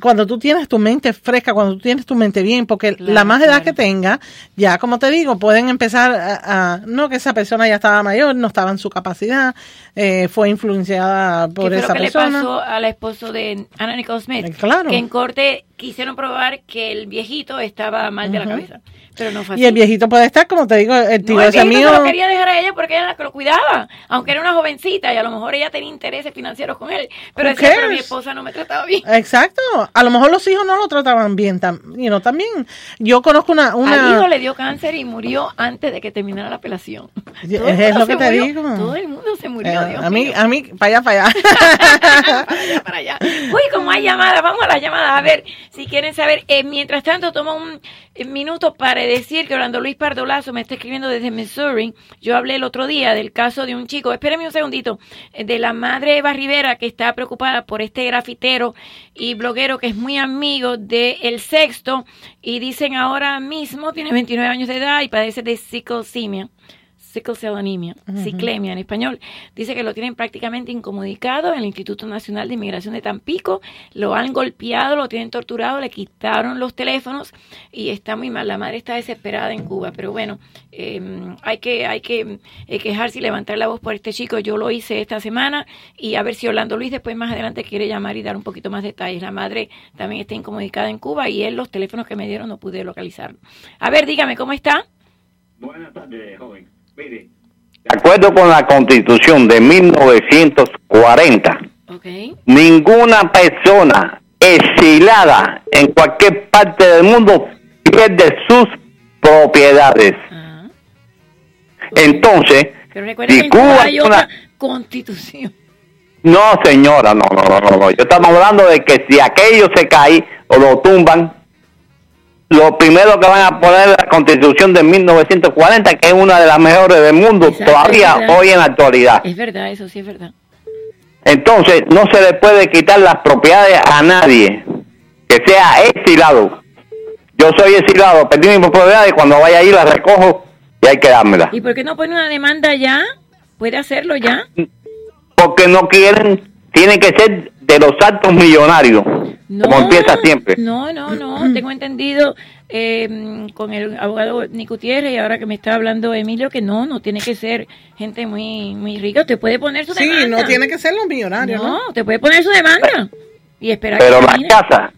cuando tú tienes tu mente fresca, cuando tú tienes tu mente bien, porque la más edad que tenga, ya como te digo, pueden empezar a, no que esa persona ya estaba mayor, no estaba en su capacidad, eh, fue influenciada por esa persona. ¿Qué le pasó al esposo de Anna Nicole Smith? Eh, claro. Que en corte quisieron probar que el viejito estaba mal de la cabeza. Pero no fue Y el viejito puede estar, como te digo, el tío no, el mío. lo quería dejar a ella porque ella la que lo cuidaba. Aunque era una jovencita y a lo mejor ella tenía intereses financieros con él. Pero decía, pero mi esposa no me trataba bien. Exacto. A lo mejor los hijos no lo trataban bien. y no también. Yo conozco una, una. Al hijo le dio cáncer y murió antes de que terminara la apelación. es lo que te digo. Todo el mundo se murió. Eh, a mí, a mí, para allá, para allá. para allá, para allá. Uy, como hay llamadas, vamos a las llamadas. A ver si quieren saber. Eh, mientras tanto, tomo un minuto para decir que Orlando Luis Pardolazo me está escribiendo desde Missouri. Yo hablé el otro día del caso de un chico, espéreme un segundito, de la madre Eva Rivera que está preocupada por este grafitero y bloguero que es muy amigo de El Sexto y dicen ahora mismo, tiene 29 años de edad y padece de psicosimia sickle cell anemia, ciclemia en español. Dice que lo tienen prácticamente incomunicado en el Instituto Nacional de Inmigración de Tampico. Lo han golpeado, lo tienen torturado, le quitaron los teléfonos y está muy mal. La madre está desesperada en Cuba. Pero bueno, em, hay que, hay que eh, quejarse y levantar la voz por este chico. Yo lo hice esta semana y a ver si Orlando Luis después más adelante quiere llamar y dar un poquito más detalles. La madre también está incomunicada en Cuba y él los teléfonos que me dieron no pude localizarlo. A ver, dígame, ¿cómo está? Buenas tardes, joven. De acuerdo con la constitución de 1940, ninguna persona exilada en cualquier parte del mundo pierde sus propiedades. Ah. Entonces, si Cuba hay una... constitución. No, señora, no, no, no, no. Yo estamos hablando de que si aquello se cae o lo tumban, lo primero que van a poner la constitución de 1940, que es una de las mejores del mundo todavía hoy en la actualidad. Es verdad, eso sí es verdad. Entonces, no se le puede quitar las propiedades a nadie que sea exilado. Yo soy exilado, perdí mi propiedad y cuando vaya ahí la recojo y hay que dármela. ¿Y por qué no pone una demanda ya? ¿Puede hacerlo ya? Porque no quieren, tiene que ser de los altos millonarios, como empieza siempre. No, no, no, tengo entendido eh, con el abogado Nico Gutiérrez y ahora que me está hablando Emilio que no, no tiene que ser gente muy muy rica, te puede poner su demanda. Sí, no tiene que ser los millonarios. No, te puede poner su demanda y esperar Pero las casas,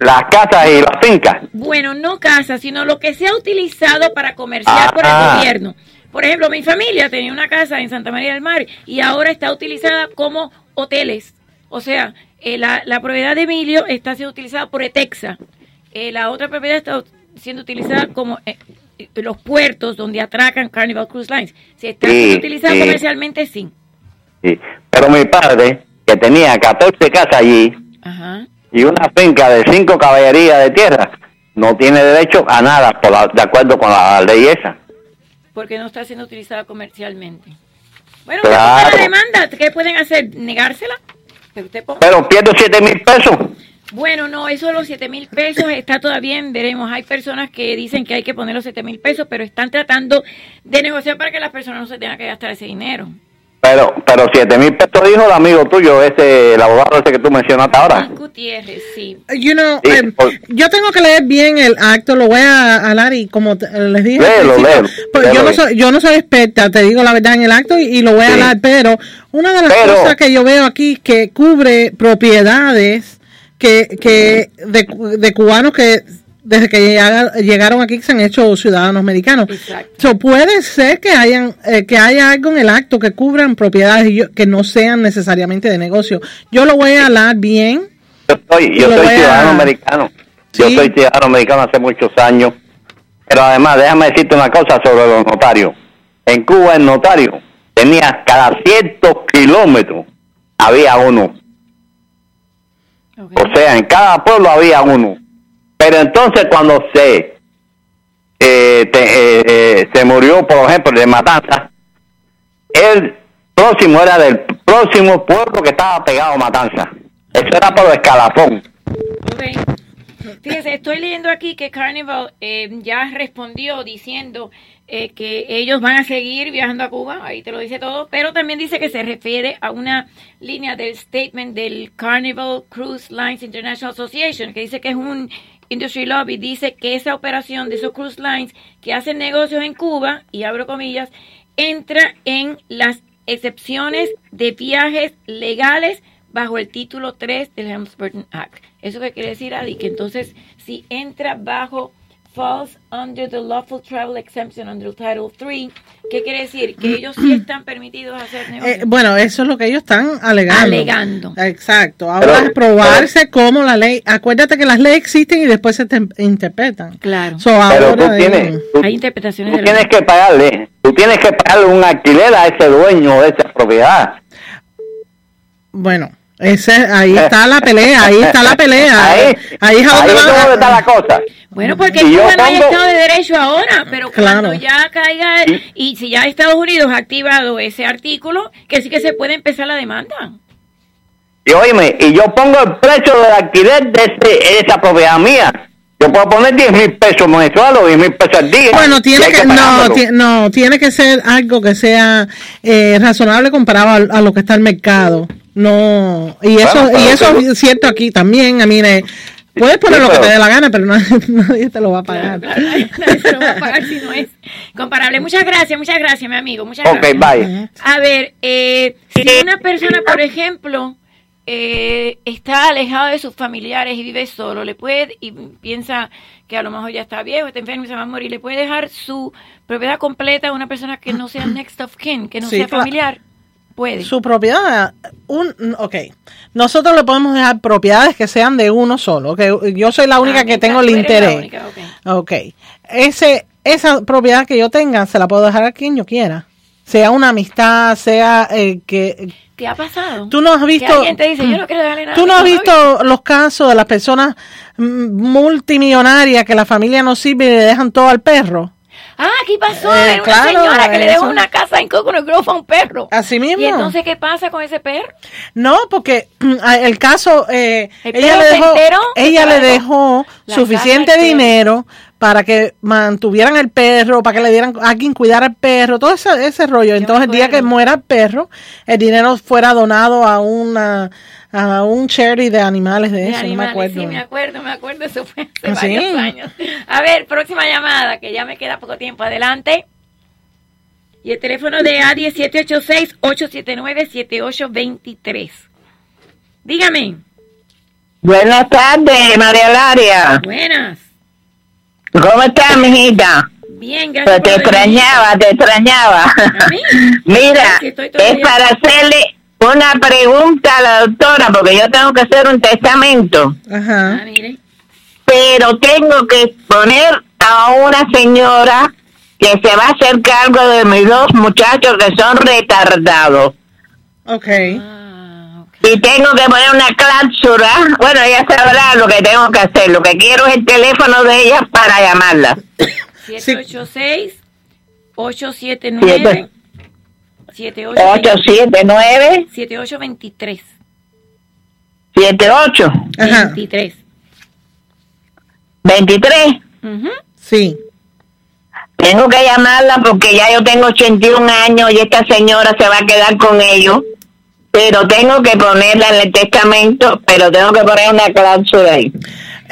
las casas y las fincas. Bueno, no casas, sino lo que se ha utilizado para comerciar por el ah. gobierno. Por ejemplo, mi familia tenía una casa en Santa María del Mar y ahora está utilizada como hoteles o sea, eh, la, propiedad de Emilio está siendo utilizada por Etexa. Eh, la otra propiedad está siendo utilizada como eh, los puertos donde atracan Carnival Cruise Lines. Si está siendo utilizada comercialmente, sí. sí. Pero mi padre, que tenía 14 casas allí y una finca de cinco caballerías de tierra, no tiene derecho a nada por de acuerdo con la ley esa. porque no está siendo utilizada comercialmente. Bueno, claro. la demanda, ¿qué pueden hacer? ¿Negársela? Pero pierdo 7 mil pesos. Bueno, no, eso de los 7 mil pesos está todavía en veremos. Hay personas que dicen que hay que poner los 7 mil pesos, pero están tratando de negociar para que las personas no se tengan que gastar ese dinero. Pero, pero 7 mil pesos dijo el amigo tuyo, ese, el abogado ese que tú mencionaste ahora. Gutiérrez, sí. You know, em, yo tengo que leer bien el acto, lo voy a hablar y como les dije, pues yo, no soy, yo no soy experta, te digo la verdad en el acto y, lo voy a hablar, pero una de las cosas que yo veo aquí que cubre propiedades que, que de, de cubanos que desde que llegaron aquí se han hecho ciudadanos americanos. So, puede ser que hayan eh, que haya algo en el acto que cubran propiedades que no sean necesariamente de negocio. Yo lo voy a hablar bien. Yo soy, yo soy ciudadano americano. Yo soy ciudadano americano hace muchos años. Pero además, déjame decirte una cosa sobre los notarios. En Cuba el notario tenía cada cientos kilómetros había uno. O sea, en cada pueblo había uno. Pero entonces cuando se eh, eh, eh, se murió, por ejemplo, de Matanza, el próximo era del próximo pueblo que estaba pegado a Matanza. Eso era por escalafón. Okay. Fíjese, estoy leyendo aquí que Carnival ya respondió diciendo que ellos van a seguir viajando a Cuba, ahí te lo dice todo, pero también dice que se refiere a una línea del statement del Carnival Cruise Lines International Association, que dice que es un industry lobby, dice que esa operación de esos cruise lines que hacen negocios en Cuba, y abro comillas, entra en las excepciones de viajes legales bajo el título 3 del Helms-Burton Act. ¿Eso qué quiere decir, Adi? Que entonces, si entra bajo falls under the lawful travel exemption under Title 3. ¿Qué quiere decir? Que ellos sí están permitidos hacer eh, negocios. bueno, eso es lo que ellos están alegando. Alegando. Exacto. Ahora es probarse cómo la ley. Acuérdate que las leyes existen y después se interpretan. Claro. Pero tú tienes, hay interpretaciones. Tú tienes que pagarle. Tú tienes que pagarle un alquiler a ese dueño de esa propiedad. Bueno ese, ahí está la pelea, ahí está la pelea. Ahí, ahí es donde está la cosa. Bueno, porque Cuba no hay Estado de Derecho ahora, pero cuando ya caiga, y si ya Estados Unidos ha activado ese artículo, que sí que se puede empezar la demanda. Y oíme, y yo pongo el precio del alquiler de esa propiedad mía. Yo puedo poner 10 mil pesos mensuales o 10 mil pesos al día. Bueno, tiene que, no, no, tiene que ser algo que sea eh, razonable comparado a, lo que está el mercado. No, y eso, y eso es cierto aquí también. A mí, puedes poner lo que te dé la gana, pero nadie, te lo va a pagar. nadie, te lo va a pagar si no es comparable. Muchas gracias, muchas gracias, mi amigo. Muchas gracias. bye. A ver, eh, si una persona, por ejemplo, eh, está alejado de sus familiares y vive solo, le puede, y piensa que a lo mejor ya está viejo, está enfermo y se va a morir, le puede dejar su propiedad completa a una persona que no sea next of kin, que no sea familiar. Puede. Su propiedad, un, ok. Nosotros le podemos dejar propiedades que sean de uno solo. que Yo soy la única ah, que tengo el interés. ok. Ese, esa propiedad que yo tenga, se la puedo dejar a quien yo quiera. Sea una amistad, sea eh, que... ¿Qué ha pasado? Tú no has visto... Tú no has visto los casos de las personas multimillonarias que la familia no sirve y le dejan todo al perro. Ah, ¿qué pasó? Eh, una señora que le dejó una casa en Coconut Grove a un perro. Así mismo. ¿Y entonces qué pasa con ese perro? No, porque el caso, eh, ella, le dejó, ella le dejó suficiente dinero para que mantuvieran el perro, para que le dieran a quien cuidar al perro, todo ese, ese rollo. Entonces, el día que muera el perro, el dinero fuera donado a una a un charity de animales de, eso, no me acuerdo. Sí, me acuerdo, me acuerdo, eso fue hace ¿Ah, varios años. A ver, próxima llamada, que ya me queda poco tiempo, adelante. Y el teléfono de a 879-7823. Dígame. Buenas tardes, María Laria. Buenas. ¿Cómo estás, mijita? Bien, gracias. Pues te extrañaba, te extrañaba. Mira, es para hacerle una pregunta a la doctora, porque yo tengo que hacer un testamento. Ajá. Ah, Pero tengo que poner a una señora que se va a hacer cargo de mis dos muchachos que son retardados. Ok. Ah, y tengo que poner una cláusula. Bueno, ella sabrá lo que tengo que hacer. Lo que quiero es el teléfono de ellas para llamarla. 786 879 879 7823 78 23 23 Sí. Tengo que llamarla porque ya yo tengo 81 años y esta señora se va a quedar con ellos. Pero tengo que ponerla en el testamento, pero tengo que poner una cláusula ahí.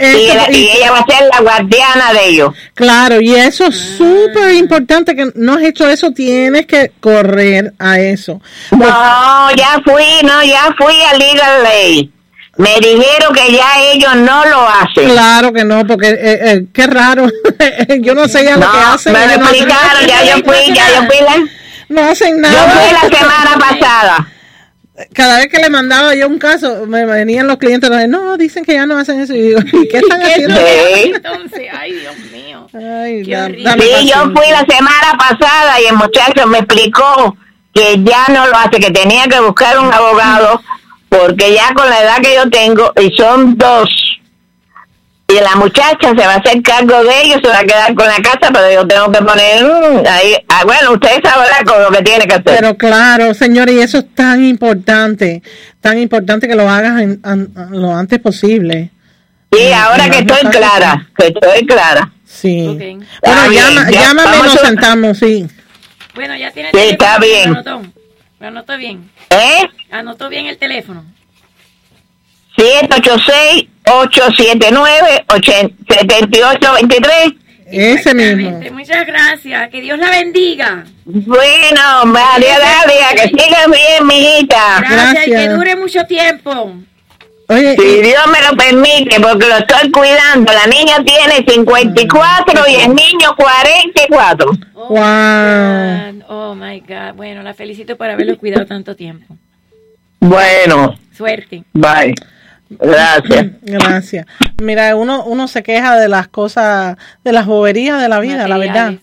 Y, ella va a ser la guardiana de ellos. Claro, y eso es súper importante que no has hecho eso, tienes que correr a eso. No, ya fui, no, ya fui a Legal Ley. Me dijeron que ya ellos no lo hacen. Claro que no, porque eh, eh, qué raro. yo no sé ya lo que hacen. Me lo explicaron, ya yo fui, ya yo fui. No hacen nada. Yo fui la semana pasada. Cada vez que le mandaba yo un caso, me venían los clientes, no, dicen que ya no hacen eso. Y digo, ¿y qué están haciendo? Entonces, ay, Dios mío. Ay, sí, yo fui la semana pasada y el muchacho me explicó que ya no lo hace, que tenía que buscar un abogado porque ya con la edad que yo tengo, y son dos, y la muchacha se va a hacer cargo de ellos, se va a quedar con la casa, pero yo tengo que poner mm, ahí, ah, bueno, ustedes sabrán con lo que tiene que hacer. Pero claro, señores, y eso es tan importante, tan importante que lo hagas lo antes posible. Sí, ahora que estoy clara, que estoy clara. Sí. Bueno, llámame y nos sentamos, sí. Bueno, ya tiene Sí, está bien. Me anotó bien. ¿Eh? Anotó bien el teléfono. 786-879-7823. Ese mismo. Muchas gracias. Que Dios la bendiga. Bueno, María Dalia, que siga bien, mijita. Gracias, y que dure mucho tiempo. Oye, si Dios me lo permite, porque lo estoy cuidando. La niña tiene 54 y el niño 44. Oh, wow. Oh my God. Bueno, la felicito por haberlo cuidado tanto tiempo. Bueno. Suerte. Bye. Gracias. Gracias. Mira, uno, uno se queja de las cosas, de las boberías de la vida, la verdad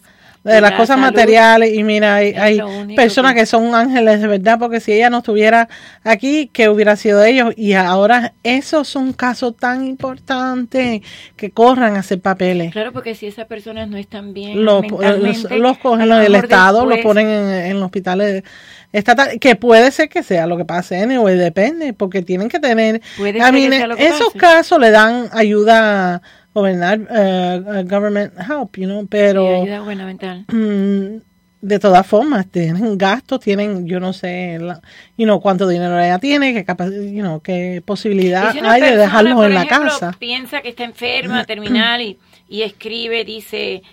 de las cosas materiales y mira, hay, personas que son ángeles de verdad porque si ella no estuviera aquí, que hubiera sido ellos? Y ahora esos son casos tan importantes que corran a hacer papeles. Claro, porque si esas personas no están bien los, los, cogen del Estado, los ponen en, hospitales estatal, que puede ser que sea lo que pase, anyway, depende, porque tienen que tener, esos casos le dan ayuda gobernar uh, government help, you know, pero mm, de todas formas tienen gastos, tienen yo no sé, you know, cuánto dinero ella tiene, qué you know, qué posibilidad hay de dejarlo en la casa. Piensa que está enferma, terminal y, y escribe, dice,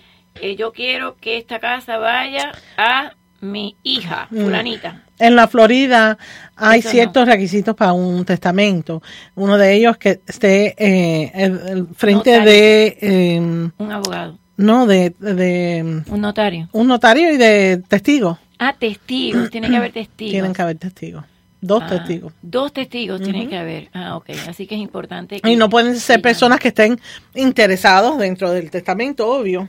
eh, yo quiero que esta casa vaya a mi hija, mm. fulanita. En la Florida hay ciertos requisitos para un testamento. Uno de ellos que esté eh, el, frente de... Em, un abogado. No, de, de... Un notario. Un notario y de testigos. Ah, testigos. Tiene que haber testigos. Tienen que haber testigos. Dos ah, testigos. Dos testigos tienen que haber. Ah, ok. Así que es importante. y no pueden ser personas que estén interesados dentro del testamento, obvio.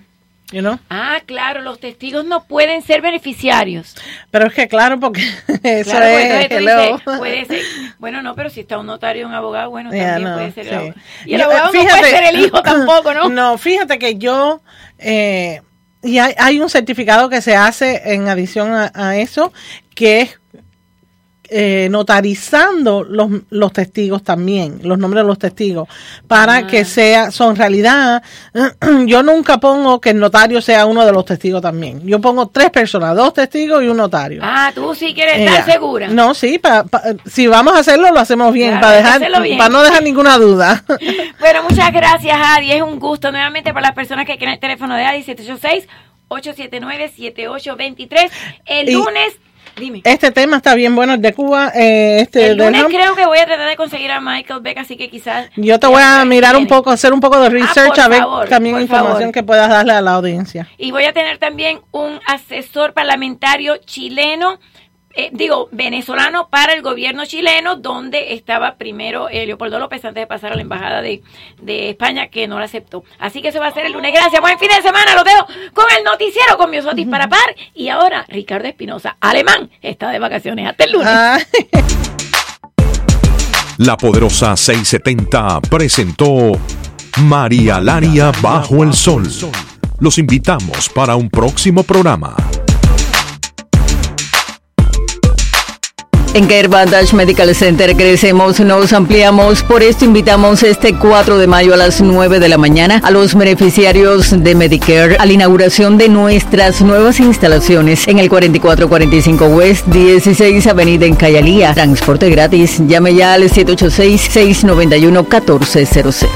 Ah, claro, los testigos no pueden ser beneficiarios. Pero es que claro, porque eso es... puede ser, bueno, no, pero si está un notario un abogado, bueno, también puede ser el Y el abogado no puede ser el hijo tampoco, ¿no? No, fíjate que yo... Eh, y hay, hay, un certificado que se hace en adición a eso, que es eh, notarizando los, los, testigos también, los nombres de los testigos, para ah. que sea, son realidad. Yo nunca pongo que el notario sea uno de los testigos también. Yo pongo tres personas, dos testigos y un notario. Ah, tú sí quieres estar segura. No, sí, si vamos a hacerlo, lo hacemos bien, para, dejar, para no dejar ninguna duda. bueno, muchas gracias, Adi. Es un gusto nuevamente para las personas que quieren el teléfono de Adi 786 879 7823 El lunes este tema está bien bueno, el de Cuba. Eh, este el lunes creo que voy a tratar de conseguir a Michael Beck, así que quizás... Yo te voy a mirar un poco, hacer un poco de ah, research, a ver también información que puedas darle a la audiencia. Y voy a tener también un asesor parlamentario chileno eh, digo, venezolano para el gobierno chileno, donde estaba primero eh, Leopoldo López antes de pasar a la embajada de, España, que no la aceptó. Así que eso va a ser el lunes. Gracias, buen fin de semana. Lo dejo con el noticiero con Miosotis para par. Y ahora, Ricardo Espinosa, alemán, está de vacaciones. Hasta el lunes. La poderosa 670 presentó María Laria bajo el sol. Los invitamos para un próximo programa. En Care Advantage Medical Center crecemos, nos ampliamos. Por esto invitamos este 4 de mayo a las 9 de la mañana a los beneficiarios de Medicare a la inauguración de nuestras nuevas instalaciones en el 4445 West 16 Avenida en Cayalía. Transporte gratis. Llame ya al 786-691-1400.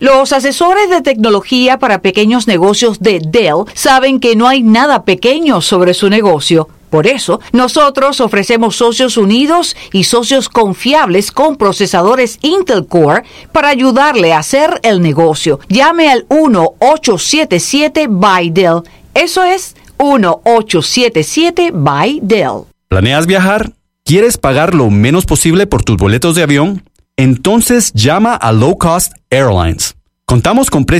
Los asesores de tecnología para pequeños negocios de Dell saben que no hay nada pequeño sobre su negocio. Por eso, nosotros ofrecemos socios unidos y socios confiables con procesadores Intel Core para ayudarle a hacer el negocio. Llame al 1-877 by Dell. Eso es 1-877 by Dell. ¿Planeas viajar? ¿Quieres pagar lo menos posible por tus boletos de avión? Entonces llama a Low Cost Airlines. Contamos con precios